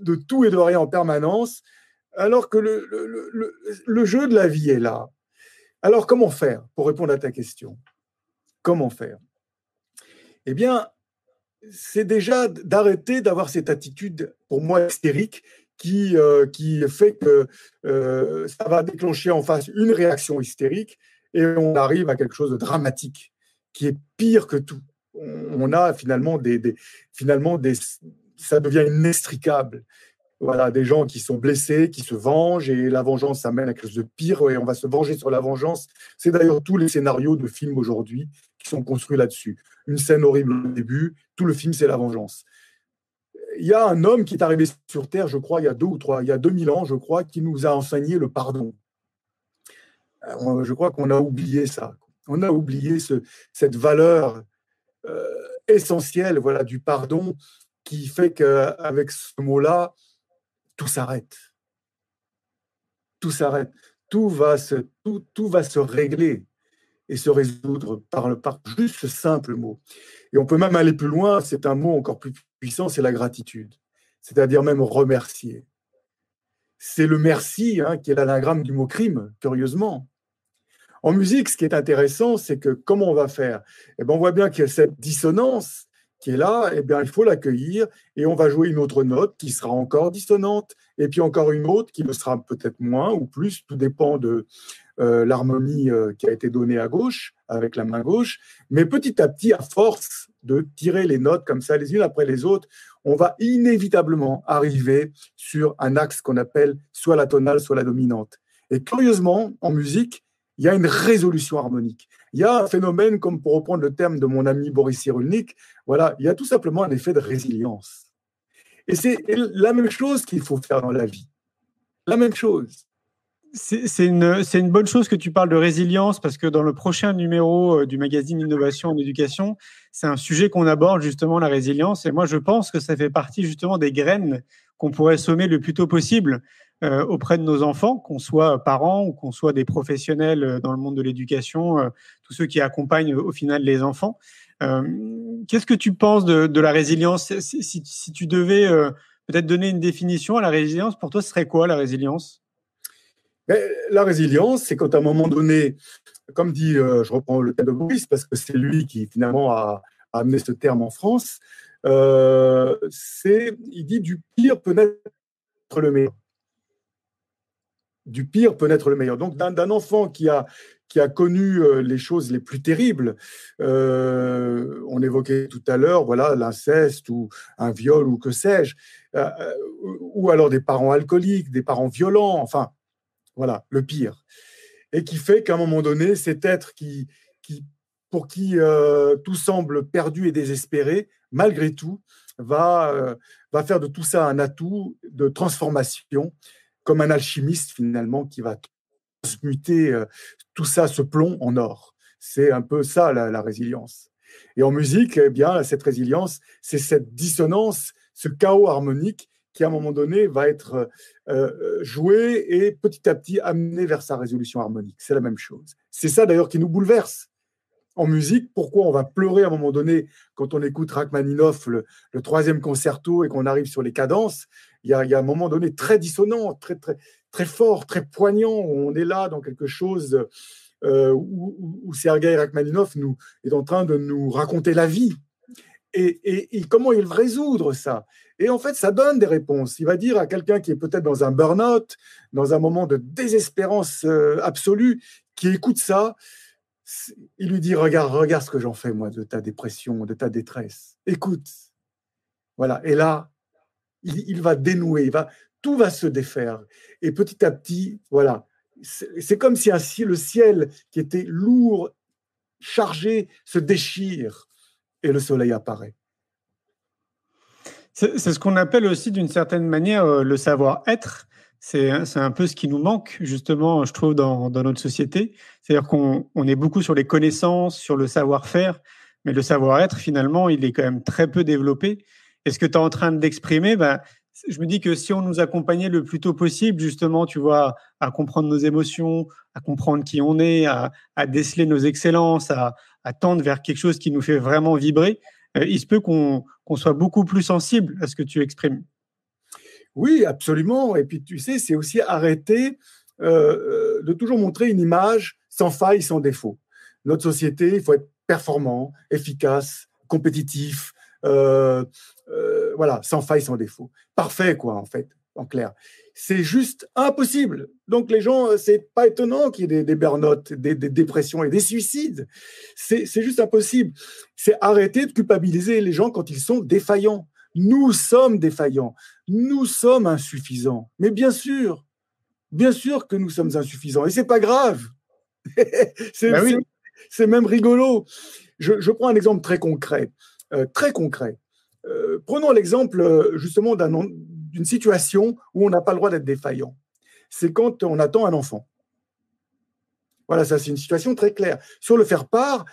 de tout et de rien en permanence, alors que le, jeu de la vie est là. Alors, comment faire pour répondre à ta question? Comment faire? Eh bien, c'est déjà d'arrêter d'avoir cette attitude, pour moi, hystérique, qui, euh, qui fait que euh, ça va déclencher en face une réaction hystérique et on arrive à quelque chose de dramatique, qui est pire que tout on a finalement des, finalement des, ça devient inextricable. Voilà, des gens qui sont blessés, qui se vengent, et la vengeance amène à quelque chose de pire, et on va se venger sur la vengeance. C'est d'ailleurs tous les scénarios de films aujourd'hui qui sont construits là-dessus. Une scène horrible au début, tout le film, c'est la vengeance. Il y a un homme qui est arrivé sur Terre, je crois, il y a deux ou trois, il y a 2000 ans, je crois, qui nous a enseigné le pardon. Euh, je crois qu'on a oublié ça. On a oublié ce, cette valeur essentiel voilà, du pardon qui fait qu'avec ce mot-là, tout s'arrête. Tout s'arrête. Tout va se, tout, tout, va se régler et se résoudre par, le, par juste ce simple mot. Et on peut même aller plus loin, c'est un mot encore plus puissant, c'est la gratitude. C'est-à-dire même remercier. C'est le merci hein, qui est l'anagramme du mot crime, curieusement. En musique, ce qui est intéressant, c'est que comment on va faire? Eh ben, On voit bien qu'il y a cette dissonance qui est là, eh bien, il faut l'accueillir et on va jouer une autre note qui sera encore dissonante et puis encore une autre qui le sera peut-être moins ou plus, tout dépend de euh, l'harmonie euh, qui a été donnée à gauche avec la main gauche. Mais petit à petit, à force de tirer les notes comme ça les unes après les autres, on va inévitablement arriver sur un axe qu'on appelle soit la tonale, soit la dominante. Et curieusement, en musique, il y a une résolution harmonique. Il y a un phénomène, comme pour reprendre le terme de mon ami Boris Cyrulnik, voilà, il y a tout simplement un effet de résilience. Et c'est la même chose qu'il faut faire dans la vie. La même chose. C'est une, une, bonne chose que tu parles de résilience parce que dans le prochain numéro euh, du magazine Innovation en éducation, c'est un sujet qu'on aborde justement la résilience. Et moi, je pense que ça fait partie justement des graines qu'on pourrait sommer le plus tôt possible euh, auprès de nos enfants, qu'on soit parents ou qu'on soit des professionnels euh, dans le monde de l'éducation, euh, tous ceux qui accompagnent au final les enfants. Qu'est-ce que tu penses de, la résilience? Si, tu devais peut-être donner une définition à la résilience, pour toi, ce serait quoi la résilience? La résilience, c'est quand à un moment donné, comme dit, je reprends le terme de Boris, parce que c'est lui qui finalement a, amené ce terme en France, c'est, il dit du pire peut naître le meilleur du pire peut naître le meilleur. Donc, d'un enfant qui a, qui a connu euh, les choses les plus terribles. Euh, on évoquait tout à l'heure, voilà, l'inceste ou un viol ou que sais-je, euh, ou alors des parents alcooliques, des parents violents, enfin, voilà, le pire. Et qui fait qu'à un moment donné, cet être qui, qui pour qui tout semble perdu et désespéré, malgré tout, va, va faire de tout ça un atout de transformation, comme un alchimiste finalement qui va transmuter tout ça, ce plomb en or. C'est un peu ça la, résilience. Et en musique, eh bien, cette résilience, c'est cette dissonance, ce chaos harmonique qui, à un moment donné, va être euh, joué et petit à petit amené vers sa résolution harmonique. C'est la même chose. C'est ça d'ailleurs qui nous bouleverse. En musique, pourquoi on va pleurer à un moment donné quand on écoute Rachmaninoff, le, troisième concerto, et qu'on arrive sur les cadences? Il y, a, un moment donné très dissonant, très, très, très fort, très poignant. On est là dans quelque chose euh, où, où Sergei Rachmaninoff nous, est en train de nous raconter la vie. Et, et, comment il va résoudre ça? Et en fait, ça donne des réponses. Il va dire à quelqu'un qui est peut-être dans un burn-out, dans un moment de désespérance euh, absolue, qui écoute ça, il lui dit regarde, regarde ce que j'en fais moi de ta dépression, de ta détresse. Écoute, voilà. Et là, il, va dénouer, il va tout va se défaire. Et petit à petit, voilà, c'est comme si le ciel qui était lourd, chargé, se déchire et le soleil apparaît. C'est ce qu'on appelle aussi d'une certaine manière euh, le savoir-être. C'est un peu ce qui nous manque, justement, je trouve, dans, notre société. C'est-à-dire qu'on est beaucoup sur les connaissances, sur le savoir-faire, mais le savoir-être, finalement, il est quand même très peu développé. Et ce que tu es en train d'exprimer, bah, je me dis que si on nous accompagnait le plus tôt possible, justement, tu vois, à comprendre nos émotions, à comprendre qui on est, à, déceler nos excellences, à, tendre vers quelque chose qui nous fait vraiment vibrer, euh, il se peut qu'on soit beaucoup plus sensible à ce que tu exprimes. Oui, absolument. Et puis, tu sais, c'est aussi arrêter euh, de toujours montrer une image sans faille, sans défaut. Notre société, il faut être performant, efficace, compétitif, euh, euh, voilà, sans faille, sans défaut. Parfait, quoi, en fait, en clair. C'est juste impossible. Donc, les gens, euh, c'est pas étonnant qu'il y ait des, des burn-out, des, dépressions et des suicides. C'est juste impossible. C'est arrêter de culpabiliser les gens quand ils sont défaillants. Nous sommes défaillants. Nous sommes insuffisants. Mais bien sûr, bien sûr que nous sommes insuffisants. Et c'est pas grave. Ben c'est même rigolo. Je, je, prends un exemple très concret. Euh, très concret. Euh, prenons l'exemple euh, justement d'une situation où on n'a pas le droit d'être défaillant. C'est quand on attend un enfant. Voilà, ça c'est une situation très claire. Sur le faire-part,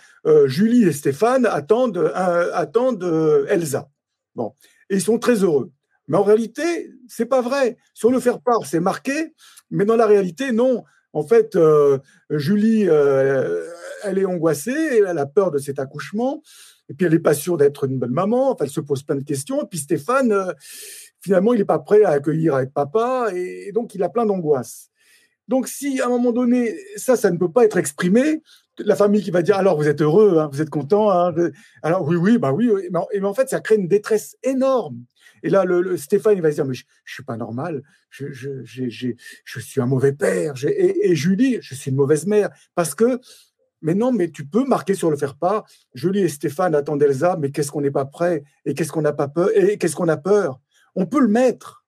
Julie et Stéphane attendent, attendent Elsa. Bon, et ils sont très heureux. Mais en réalité, c'est pas vrai. Sur le faire-part, c'est marqué, mais dans la réalité, non. En fait, Julie, elle est angoissée, elle a peur de cet accouchement. Et puis, elle n'est pas sûre d'être une bonne maman. Enfin, elle se pose plein de questions. Et puis, Stéphane, euh, finalement, il n'est pas prêt à accueillir avec papa. Et, donc, il a plein d'angoisse. Donc, si à un moment donné, ça, ça ne peut pas être exprimé, la famille qui va dire alors vous êtes heureux, hein, vous êtes content, hein, alors oui, oui, bah oui, Mais, en fait, ça crée une détresse énorme. Et là, le, Stéphane, il va se dire mais je, suis pas normal, je, je, je, suis un mauvais père. Et, Julie, je suis une mauvaise mère parce que mais non, mais tu peux marquer sur le faire-part. Julie et Stéphane attendent Elsa, mais qu'est-ce qu'on n'est pas prêt Et qu'est-ce qu'on n'a pas peur Et qu'est-ce qu'on a peur? On peut le mettre.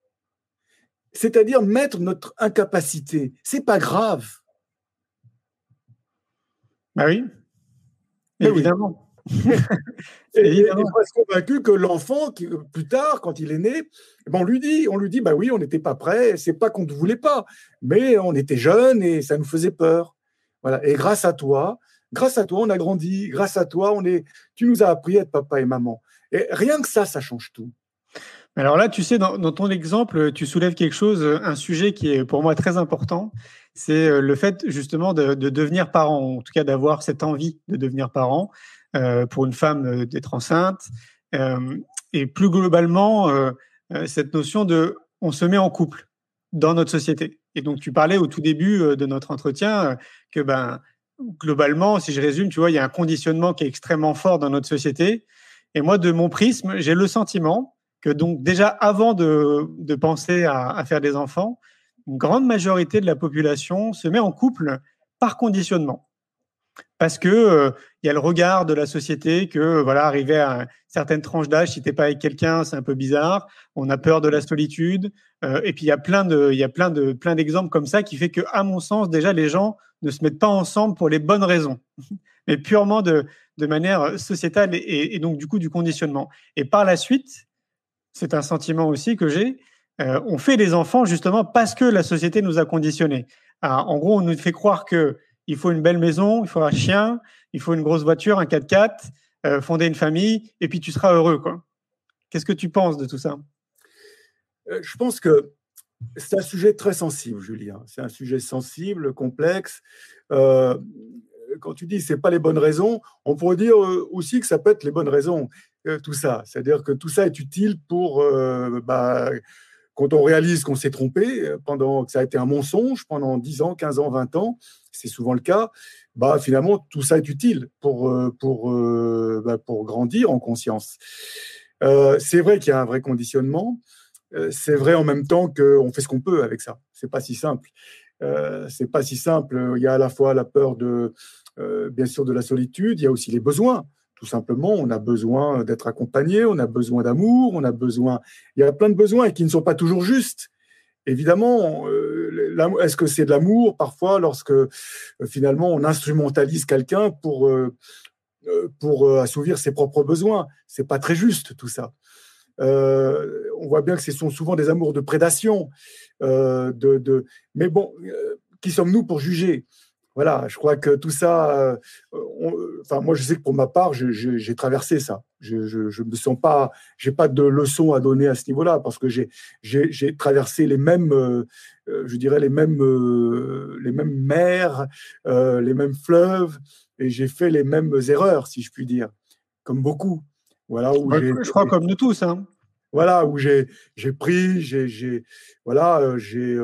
C'est-à-dire mettre notre incapacité. C'est pas grave. Bah oui? Évidemment. et, est presque convaincu que l'enfant, plus tard, quand il est né, eh ben, on lui dit, on lui dit, bah oui, on n'était pas prêt. C'est pas qu'on ne voulait pas, mais on était jeunes et ça nous faisait peur. Voilà. Et grâce à toi, grâce à toi, on a grandi. Grâce à toi, on est. Tu nous as appris à être papa et maman. Et rien que ça, ça change tout. Alors là, tu sais, dans, ton exemple, tu soulèves quelque chose, un sujet qui est pour moi très important. C'est euh, le fait justement de, devenir parent, en tout cas d'avoir cette envie de devenir parent euh, pour une femme euh, d'être enceinte. et plus globalement, cette notion de on se met en couple dans notre société. Et donc, tu parlais au tout début de notre entretien que ben, globalement, si je résume, tu vois, il y a un conditionnement qui est extrêmement fort dans notre société. Et moi, de mon prisme, j'ai le sentiment que donc déjà avant de, de penser à, à, faire des enfants, une grande majorité de la population se met en couple par conditionnement. parce que euh, il y a le regard de la société que voilà, arriver à une certaine tranche d'âge, si t'es pas avec quelqu'un, c'est un peu bizarre. On a peur de la solitude. Euh, et puis il y a plein de, il y a plein de, plein d'exemples comme ça qui fait que, à mon sens, déjà les gens ne se mettent pas ensemble pour les bonnes raisons, mais purement de, de manière sociétale et, et, donc du coup du conditionnement. Et par la suite, c'est un sentiment aussi que j'ai. Euh, on fait des enfants justement parce que la société nous a conditionnés. Ah, en gros, on nous fait croire que il faut une belle maison, il faut un chien, il faut une grosse voiture, un 4x4, euh, fonder une famille, et puis tu seras heureux. Qu'est-ce que tu penses de tout ça? Euh, Je pense que c'est un sujet très sensible, Julien. C'est un sujet sensible, complexe. Quand tu dis c'est pas les bonnes raisons, on pourrait dire aussi que ça peut être les bonnes raisons, tout ça. C'est-à-dire que tout ça est utile pour bah, quand on réalise qu'on s'est trompé, euh, pendant que ça a été un mensonge pendant 10 ans, 15 ans, 20 ans, c'est souvent le cas, bah, finalement, tout ça est utile pour, euh, pour, euh, bah, pour grandir en conscience. c'est vrai qu'il y a un vrai conditionnement. c'est vrai en même temps qu'on fait ce qu'on peut avec ça. C'est pas si simple. c'est pas si simple. Il y a à la fois la peur de, bien sûr, de la solitude. Il y a aussi les besoins tout simplement, on a besoin d'être accompagné, on a besoin d'amour, on a besoin. Il y a plein de besoins qui ne sont pas toujours justes. Évidemment, euh, est-ce que c'est de l'amour parfois lorsque euh, finalement on instrumentalise quelqu'un pour, euh, assouvir ses propres besoins? C'est pas très juste tout ça. on voit bien que ce sont souvent des amours de prédation. de... Mais bon, qui sommes-nous pour juger? Voilà, je crois que tout ça, euh, enfin moi je sais que pour ma part, j'ai traversé ça. Je, ne me sens pas, j'ai pas de leçons à donner à ce niveau-là parce que j'ai traversé les mêmes, euh, euh, je dirais les mêmes, les mêmes mers, les mêmes fleuves et j'ai fait les mêmes erreurs, si je puis dire, comme beaucoup. Voilà où je crois comme nous tous. Hein. Voilà où j'ai pris, j'ai voilà j'ai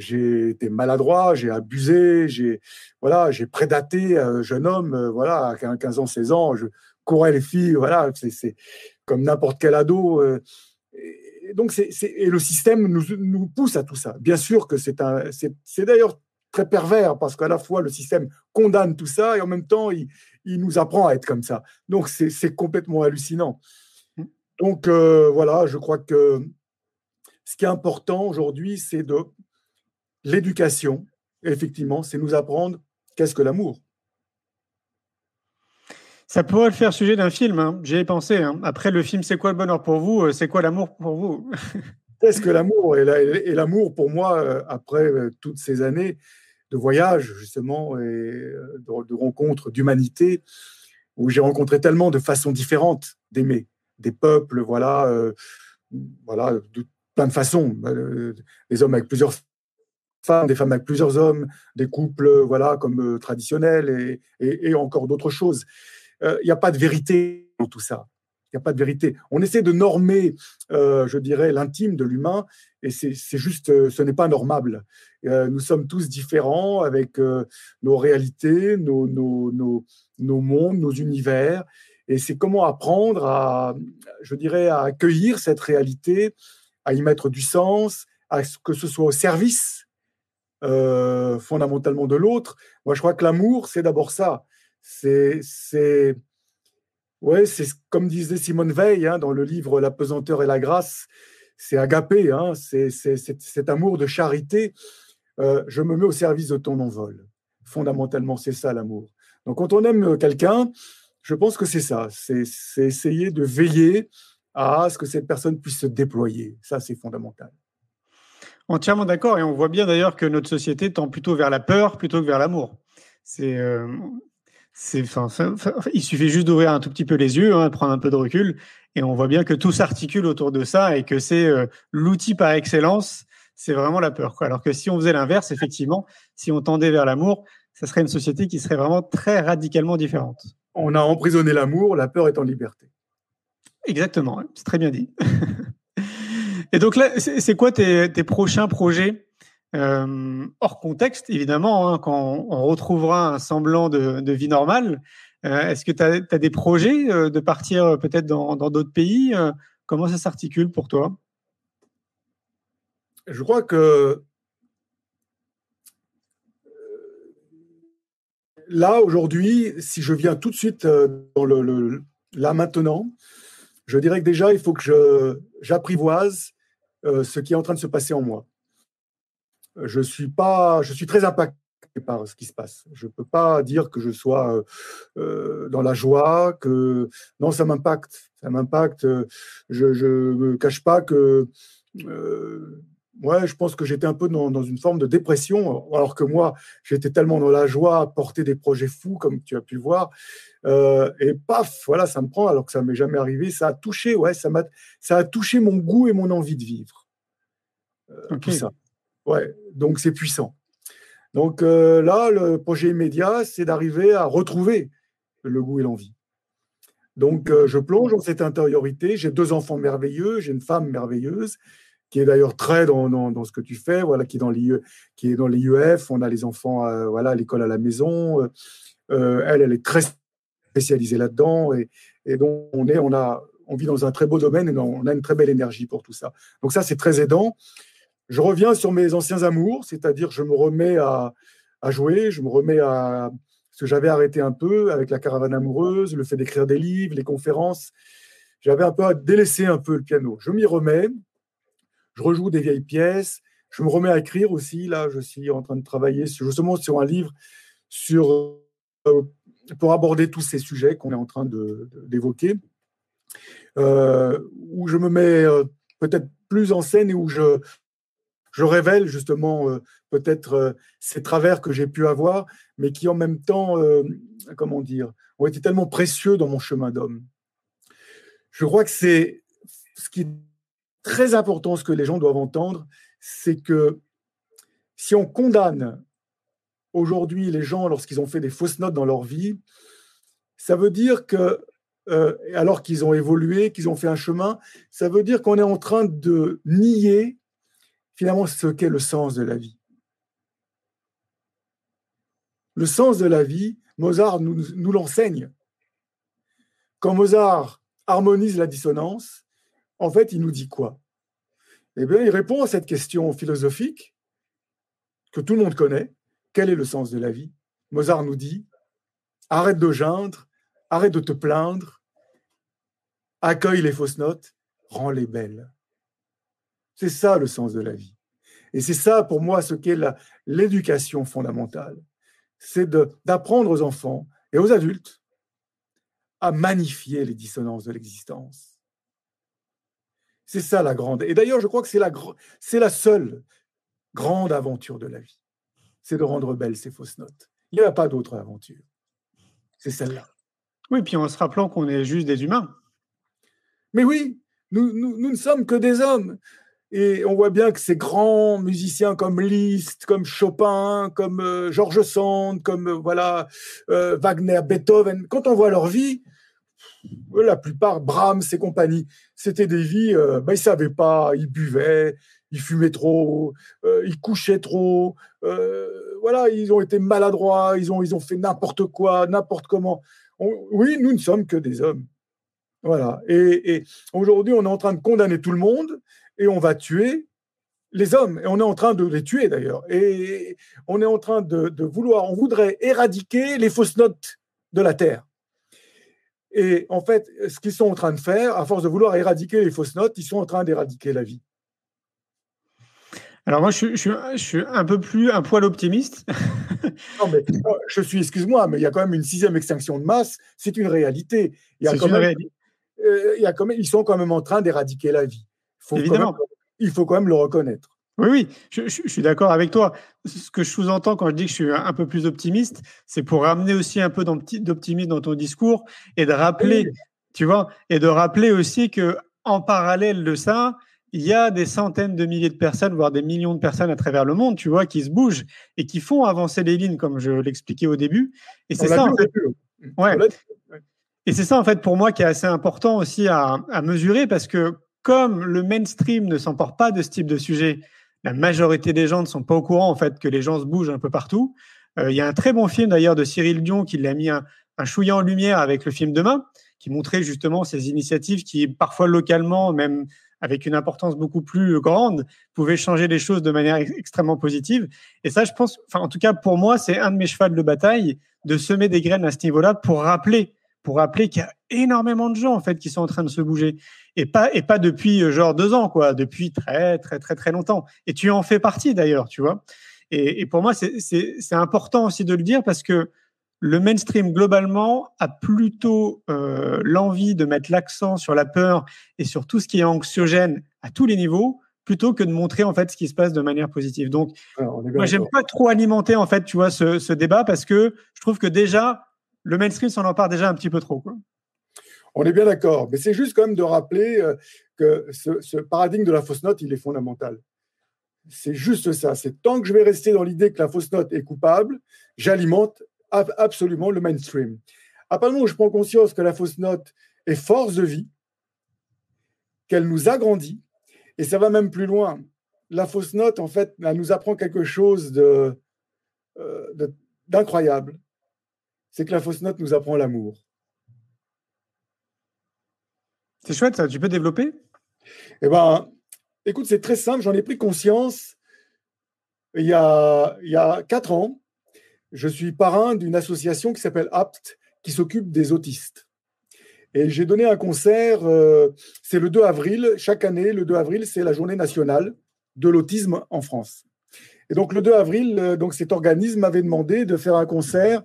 j'ai été maladroit, j'ai abusé, j'ai voilà, j'ai prédaté un jeune homme, euh, voilà, à 15 ans, 16 ans, je courais les filles, voilà, c'est comme n'importe quel ado. Euh, et donc, c'est et le système nous, nous, pousse à tout ça. Bien sûr que c'est un, c'est d'ailleurs très pervers parce qu'à la fois le système condamne tout ça et en même temps il, il nous apprend à être comme ça. Donc c'est complètement hallucinant. Mmh. Donc euh, voilà, je crois que ce qui est important aujourd'hui, c'est de l'éducation, effectivement, c'est nous apprendre qu'est-ce que l'amour. Ça pourrait le faire sujet d'un film, hein. j'y ai pensé. Hein. Après le film C'est quoi le bonheur pour vous euh, C'est quoi l'amour pour vous? Qu'est-ce que l'amour? Et l'amour pour moi, euh, après euh, toutes ces années de voyage, justement, et de, rencontres d'humanité, où j'ai rencontré tellement de façons différentes d'aimer, des peuples, voilà, voilà, de plein de façons, des hommes avec plusieurs des femmes avec plusieurs hommes, des couples voilà comme euh, traditionnels et, encore d'autres choses. Il euh, n'y a pas de vérité dans tout ça. Il n'y a pas de vérité. On essaie de normer, euh, je dirais, l'intime de l'humain, et c'est juste, ce n'est pas normable. nous sommes tous différents avec nos réalités, nos, nos, mondes, nos univers, et c'est comment apprendre à, je dirais, à accueillir cette réalité, à y mettre du sens, à ce que ce soit au service euh, fondamentalement de l'autre. Moi, je crois que l'amour, c'est d'abord ça. C'est, c'est, ouais, c'est comme disait Simone Veil hein, dans le livre La pesanteur et la grâce. C'est agapé, hein, c'est, cet amour de charité. Euh, je me mets au service de ton envol. Fondamentalement, c'est ça l'amour. Donc, quand on aime quelqu'un, je pense que c'est ça. C'est, c'est essayer de veiller à ce que cette personne puisse se déployer. Ça, c'est fondamental. Entièrement d'accord. Et on voit bien d'ailleurs que notre société tend plutôt vers la peur plutôt que vers l'amour. C'est, euh, c'est, il suffit juste d'ouvrir un tout petit peu les yeux, hein, prendre un peu de recul, et on voit bien que tout s'articule autour de ça et que c'est euh, l'outil par excellence. C'est vraiment la peur. Quoi. Alors que si on faisait l'inverse, effectivement, si on tendait vers l'amour, ça serait une société qui serait vraiment très radicalement différente. On a emprisonné l'amour, la peur est en liberté. Exactement, c'est très bien dit. Et donc là, c'est quoi tes, prochains projets euh, hors contexte, évidemment, hein, quand on retrouvera un semblant de, vie normale euh, Est-ce que tu as, des projets euh, de partir peut-être dans d'autres pays Comment ça s'articule pour toi? Je crois que là, aujourd'hui, si je viens tout de suite dans le, là maintenant, je dirais que déjà, il faut que j'apprivoise ce qui est en train de se passer en moi. Je suis pas, je suis très impacté par ce qui se passe. Je ne peux pas dire que je sois euh, dans la joie, que non, ça m'impacte, ça m'impacte. Je ne me cache pas que ouais, je pense que j'étais un peu dans, une forme de dépression, alors que moi, j'étais tellement dans la joie à porter des projets fous, comme tu as pu voir. Euh, et paf, voilà, ça me prend, alors que ça m'est jamais arrivé. Ça a touché, ouais, ça m'a, ça a touché mon goût et mon envie de vivre. Euh, Tout ça. Ouais, donc c'est puissant. Donc euh, là, le projet immédiat, c'est d'arriver à retrouver le goût et l'envie. Donc je plonge dans cette intériorité. J'ai deux enfants merveilleux, j'ai une femme merveilleuse qui est d'ailleurs très dans, dans, ce que tu fais, voilà, qui est dans l'IE, qui est dans l'IEF. On a les enfants, euh, voilà, à l'école à la maison. Euh, euh, elle, elle est très spécialisée là-dedans, et, et, donc on est, on a, on vit dans un très beau domaine et on a une très belle énergie pour tout ça. Donc ça, c'est très aidant. Je reviens sur mes anciens amours, c'est-à-dire je me remets à, à jouer, je me remets à ce que j'avais arrêté un peu avec la caravane amoureuse, le fait d'écrire des livres, les conférences. J'avais un peu à délaisser un peu le piano. Je m'y remets, je rejoue des vieilles pièces, je me remets à écrire aussi. Là, je suis en train de travailler justement sur un livre sur, euh, pour aborder tous ces sujets qu'on est en train d'évoquer, euh, où je me mets euh, peut-être plus en scène et où je, je révèle justement peut-être ces travers que j'ai pu avoir, mais qui en même temps, comment dire, ont été tellement précieux dans mon chemin d'homme. Je crois que c'est ce qui très important, ce que les gens doivent entendre, c'est que si on condamne aujourd'hui les gens lorsqu'ils ont fait des fausses notes dans leur vie, ça veut dire que, euh, alors qu'ils ont évolué, qu'ils ont fait un chemin, ça veut dire qu'on est en train de nier finalement ce qu'est le sens de la vie. Le sens de la vie, Mozart nous, nous l'enseigne. Quand Mozart harmonise la dissonance, en fait, il nous dit quoi? Eh bien, il répond à cette question philosophique que tout le monde connaît. Quel est le sens de la vie? Mozart nous dit, arrête de geindre, arrête de te plaindre, accueille les fausses notes, rends-les belles. C'est ça le sens de la vie. Et c'est ça pour moi ce qu'est l'éducation fondamentale. C'est d'apprendre aux enfants et aux adultes à magnifier les dissonances de l'existence c'est ça la grande. Et d'ailleurs, je crois que c'est la, c'est la seule grande aventure de la vie. C'est de rendre belles ces fausses notes. Il n'y a pas d'autre aventure. C'est celle-là. Oui, puis en se rappelant qu'on est juste des humains. Mais oui, nous, nous, ne sommes que des hommes. Et on voit bien que ces grands musiciens comme Liszt, comme Chopin, comme euh, Georges Sand, comme euh, voilà euh, Wagner, Beethoven, quand on voit leur vie, la plupart, Brahms et compagnie, c'était des vies, euh, ben, ils savaient pas, ils buvaient, ils fumaient trop, euh, ils couchaient trop, euh, voilà, ils ont été maladroits, ils ont, ils ont fait n'importe quoi, n'importe comment. oui, nous ne sommes que des hommes. Voilà. Et, aujourd'hui, on est en train de condamner tout le monde et on va tuer les hommes. Et on est en train de les tuer d'ailleurs. Et on est en train de vouloir, on voudrait éradiquer les fausses notes de la Terre. Et en fait, ce qu'ils sont en train de faire, à force de vouloir éradiquer les fausses notes, ils sont en train d'éradiquer la vie. Alors moi, je, suis un peu plus un poil optimiste. non, mais je suis, excuse-moi, mais il y a quand même une sixième extinction de masse. C'est une réalité. Il y a quand même, réalité. Euh, il y a quand même, ils sont quand même en train d'éradiquer la vie. Évidemment. il faut quand même le reconnaître. Oui, oui, je, suis d'accord avec toi. Ce que je sous-entends quand je dis que je suis un peu plus optimiste, c'est pour ramener aussi un peu d'optimisme dans ton discours et de rappeler, tu vois, et de rappeler aussi que en parallèle de ça, il y a des centaines de milliers de personnes, voire des millions de personnes à travers le monde, tu vois, qui se bougent et qui font avancer les lignes, comme je l'expliquais au début. Et c'est ça, en fait. Ouais. Et c'est ça, en fait, pour moi, qui est assez important aussi à, à mesurer, parce que comme le mainstream ne s'emporte pas de ce type de sujet, la majorité des gens ne sont pas au courant en fait que les gens se bougent un peu partout. Euh, il y a un très bon film d'ailleurs de Cyril Dion qui l'a mis un, un chouillant en lumière avec le film Demain, qui montrait justement ces initiatives qui parfois localement, même avec une importance beaucoup plus grande, pouvait changer les choses de manière extrêmement positive. Et ça, je pense, enfin, en tout cas, pour moi, c'est un de mes chevals de bataille de semer des graines à ce niveau-là pour rappeler, pour rappeler qu'il y a énormément de gens, en fait, qui sont en train de se bouger. Et pas, et pas depuis euh, genre deux ans, quoi, depuis très, très, très, très longtemps. Et tu en fais partie d'ailleurs, tu vois. Et, et pour moi, c'est important aussi de le dire parce que le mainstream globalement a plutôt euh, l'envie de mettre l'accent sur la peur et sur tout ce qui est anxiogène à tous les niveaux plutôt que de montrer en fait ce qui se passe de manière positive. Donc, moi, j'aime pas trop alimenter en fait, tu vois, ce, débat parce que je trouve que déjà le mainstream s'en empare déjà un petit peu trop. Quoi. On est bien d'accord, mais c'est juste quand même de rappeler euh, que ce, paradigme de la fausse note, il est fondamental. C'est juste ça. C'est tant que je vais rester dans l'idée que la fausse note est coupable, j'alimente absolument le mainstream. À partir du moment où je prends conscience que la fausse note est force de vie, qu'elle nous agrandit, et ça va même plus loin. La fausse note, en fait, elle nous apprend quelque chose euh, d'incroyable. c'est que la fausse note nous apprend l'amour. C'est chouette, ça. Tu peux développer? Eh ben, écoute, c'est très simple. J'en ai pris conscience il y a, quatre ans je suis parrain d'une association qui s'appelle APT, qui s'occupe des autistes. Et j'ai donné un concert, euh, c'est le 2 avril, chaque année, le 2 avril, c'est la journée nationale de l'autisme en France. Et donc le 2 avril, euh, donc cet organisme m'avait demandé de faire un concert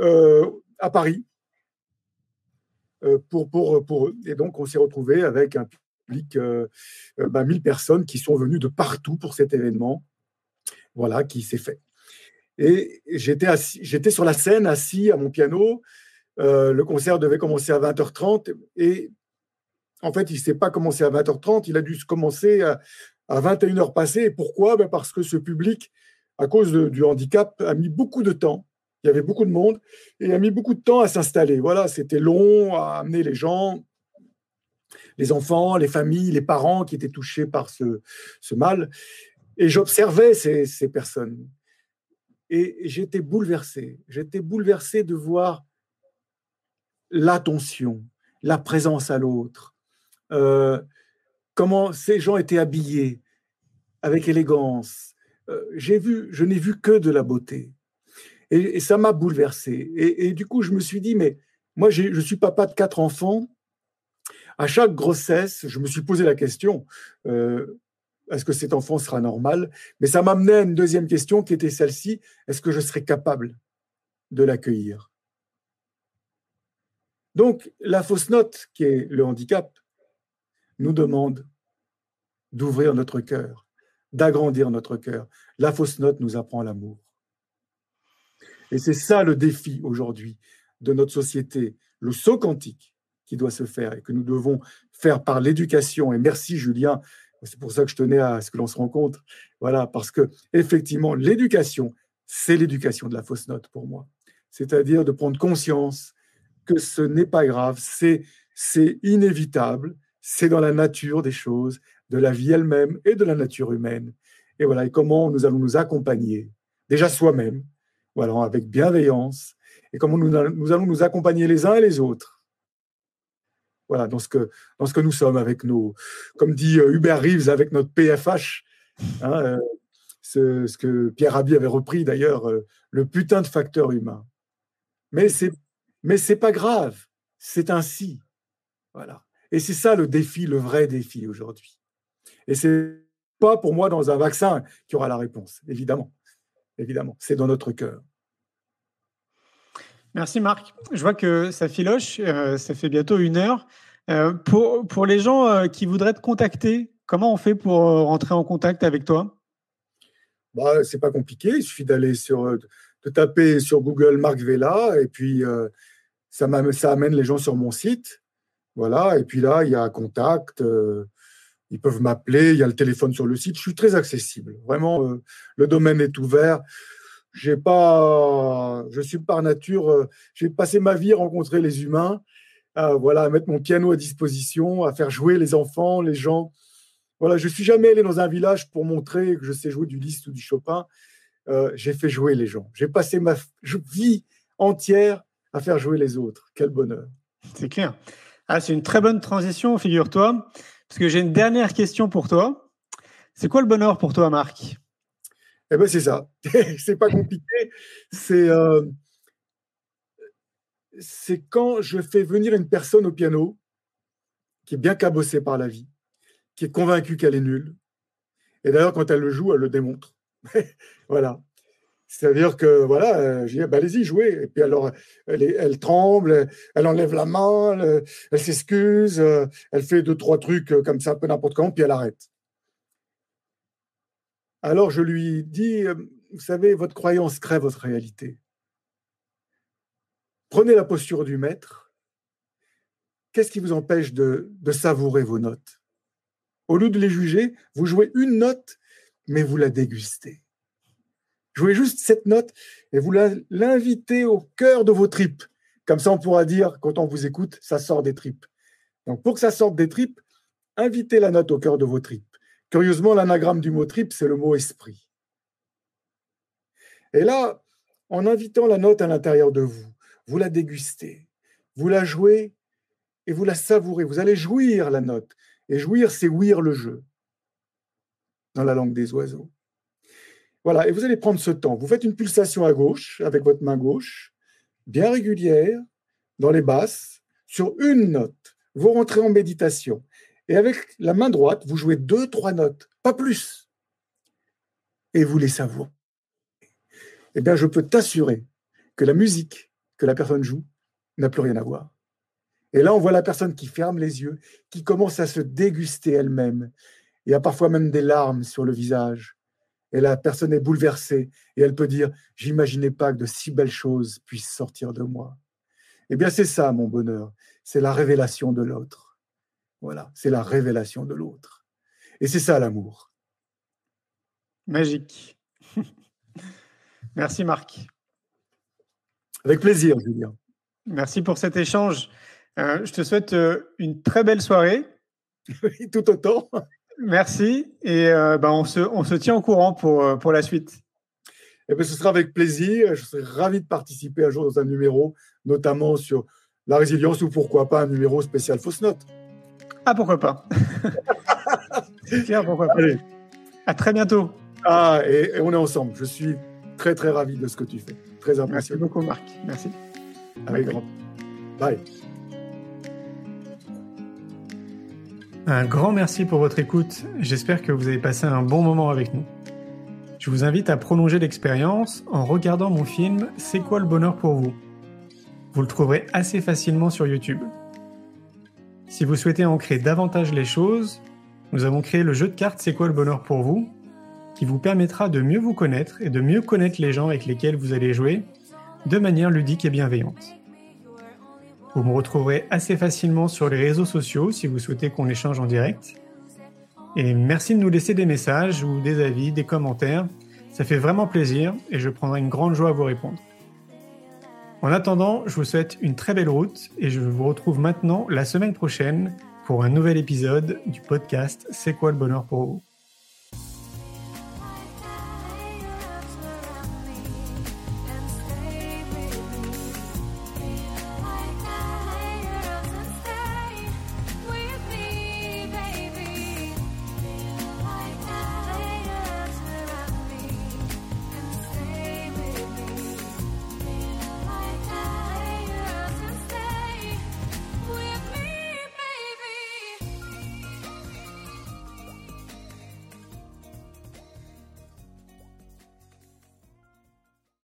euh, à Paris. Pour, pour, pour, et donc on s'est retrouvé avec un public, euh, 1000 ben, personnes qui sont venues de partout pour cet événement. Voilà, qui s'est fait. Et j'étais, sur la scène, assis à mon piano. Euh, le concert devait commencer à 20h30. Et en fait, il ne s'est pas commencé à 20h30. Il a dû commencer à, 21h passées. pourquoi? Ben Parce que ce public, à cause du handicap, a mis beaucoup de temps. Il y avait beaucoup de monde et a mis beaucoup de temps à s'installer. Voilà, c'était long à amener les gens, les enfants, les familles, les parents qui étaient touchés par ce, mal. Et j'observais ces, ces personnes. Et j'étais bouleversé. J'étais bouleversé de voir l'attention, la présence à l'autre, euh, comment ces gens étaient habillés avec élégance. Euh, j'ai vu, je n'ai vu que de la beauté. Et, ça m'a bouleversé. Et, du coup, je me suis dit, mais moi, je suis papa de quatre enfants. À chaque grossesse, je me suis posé la question, euh, est-ce que cet enfant sera normal? Mais ça m'amenait à une deuxième question qui était celle-ci, est-ce que je serai capable de l'accueillir? Donc, la fausse note, qui est le handicap, nous demande d'ouvrir notre cœur, d'agrandir notre cœur. La fausse note nous apprend l'amour. Et c'est ça le défi aujourd'hui de notre société, le saut quantique qui doit se faire et que nous devons faire par l'éducation. Et merci Julien c'est pour ça que je tenais à ce que l'on se rencontre. Voilà, parce que effectivement, l'éducation, c'est l'éducation de la fausse note pour moi. C'est-à-dire de prendre conscience que ce n'est pas grave, c'est c'est inévitable, c'est dans la nature des choses, de la vie elle-même et de la nature humaine. Et voilà, et comment nous allons nous accompagner, déjà soi-même, voilà, avec bienveillance, et comment nous, allons nous accompagner les uns et les autres voilà, dans ce que, dans ce que nous sommes avec nos, comme dit euh, Hubert Reeves, avec notre PFH, hein, euh, ce, que Pierre Rabhi avait repris d'ailleurs, euh, le putain de facteur humain. Mais c'est, mais c'est pas grave, c'est ainsi, voilà. Et c'est ça le défi, le vrai défi aujourd'hui. Et c'est pas pour moi dans un vaccin qui aura la réponse, évidemment, évidemment, c'est dans notre cœur. Merci Marc. Je vois que ça filoche, euh, ça fait bientôt une heure. Euh, pour, pour les gens euh, qui voudraient te contacter, comment on fait pour rentrer en contact avec toi? Bah, C'est pas compliqué, il suffit d'aller sur, de taper sur Google Marc Vella et puis ça, ça amène les gens sur mon site. Voilà, et puis là, il y a contact, ils peuvent m'appeler, il y a le téléphone sur le site, je suis très accessible. Vraiment, le domaine est ouvert j'ai pas, je suis par nature, euh, j'ai passé ma vie à rencontrer les humains, à, voilà, à mettre mon piano à disposition, à faire jouer les enfants, les gens. Voilà, je suis jamais allé dans un village pour montrer que je sais jouer du Liszt ou du Chopin. Euh, j'ai fait jouer les gens. J'ai passé ma vie entière à faire jouer les autres. Quel bonheur. C'est clair. Ah, c'est une très bonne transition, figure-toi, Parce que j'ai une dernière question pour toi. C'est quoi le bonheur pour toi, Marc? Eh ben c'est ça. c'est pas compliqué. Euh, c'est quand je fais venir une personne au piano qui est bien cabossée par la vie, qui est convaincue qu'elle est nulle. Et d'ailleurs, quand elle le joue, elle le démontre. voilà. C'est-à-dire que, voilà, euh, je dis, bah, allez-y, jouez. Et puis alors, elle, tremble, elle enlève la main, elle, s'excuse, euh, elle fait deux, trois trucs euh, comme ça, un peu n'importe comment, puis elle arrête. Alors je lui dis, vous savez, votre croyance crée votre réalité. Prenez la posture du maître. Qu'est-ce qui vous empêche de savourer vos notes? Au lieu de les juger, vous jouez une note, mais vous la dégustez. Jouez juste cette note et vous l'invitez au cœur de vos tripes. Comme ça, on pourra dire, quand on vous écoute, ça sort des tripes. Donc, pour que ça sorte des tripes, invitez la note au cœur de vos tripes. Curieusement, l'anagramme du mot tripe, c'est le mot esprit. Et là, en invitant la note à l'intérieur de vous, vous la dégustez, vous la jouez et vous la savourez. Vous allez jouir la note. Et jouir, c'est ouïr le jeu dans la langue des oiseaux. Voilà, et vous allez prendre ce temps. Vous faites une pulsation à gauche avec votre main gauche, bien régulière, dans les basses, sur une note. Vous rentrez en méditation. Et avec la main droite, vous jouez deux, trois notes, pas plus. Et vous les savourez. Eh bien, je peux t'assurer que la musique que la personne joue n'a plus rien à voir. Et là, on voit la personne qui ferme les yeux, qui commence à se déguster elle-même. Y a parfois même des larmes sur le visage et la personne est bouleversée et elle peut dire J'imaginais pas que de si belles choses puissent sortir de moi. Eh bien, c'est ça mon bonheur. C'est la révélation de l'autre. Voilà, c'est la révélation de l'autre. Et c'est ça l'amour. Magique. Merci Marc. Avec plaisir, Julien. Merci pour cet échange. Euh, je te souhaite euh, une très belle soirée. Oui, tout autant. Merci et euh, ben on, se, on se tient au courant pour, euh, pour la suite. Eh bien, ce sera avec plaisir. Je serai ravi de participer un jour dans un numéro, notamment sur la résilience ou pourquoi pas un numéro spécial fausse note. Ah, pourquoi pas Tiens, pourquoi pas. Allez. À très bientôt. Ah, et, on est ensemble. Je suis très, très ravi de ce que tu fais. Très impressionnant. Merci beaucoup, Marc. Merci. Avec grand. Bye. Un grand merci pour votre écoute. J'espère que vous avez passé un bon moment avec nous. Je vous invite à prolonger l'expérience en regardant mon film C'est quoi le bonheur pour vous? Vous le trouverez assez facilement sur YouTube. Si vous souhaitez ancrer davantage les choses, nous avons créé le jeu de cartes C'est quoi le bonheur pour vous qui vous permettra de mieux vous connaître et de mieux connaître les gens avec lesquels vous allez jouer de manière ludique et bienveillante. Vous me retrouverez assez facilement sur les réseaux sociaux si vous souhaitez qu'on échange en direct. Et merci de nous laisser des messages ou des avis, des commentaires. Ça fait vraiment plaisir et je prendrai une grande joie à vous répondre. En attendant, je vous souhaite une très belle route et je vous retrouve maintenant la semaine prochaine pour un nouvel épisode du podcast C'est quoi le bonheur pour vous?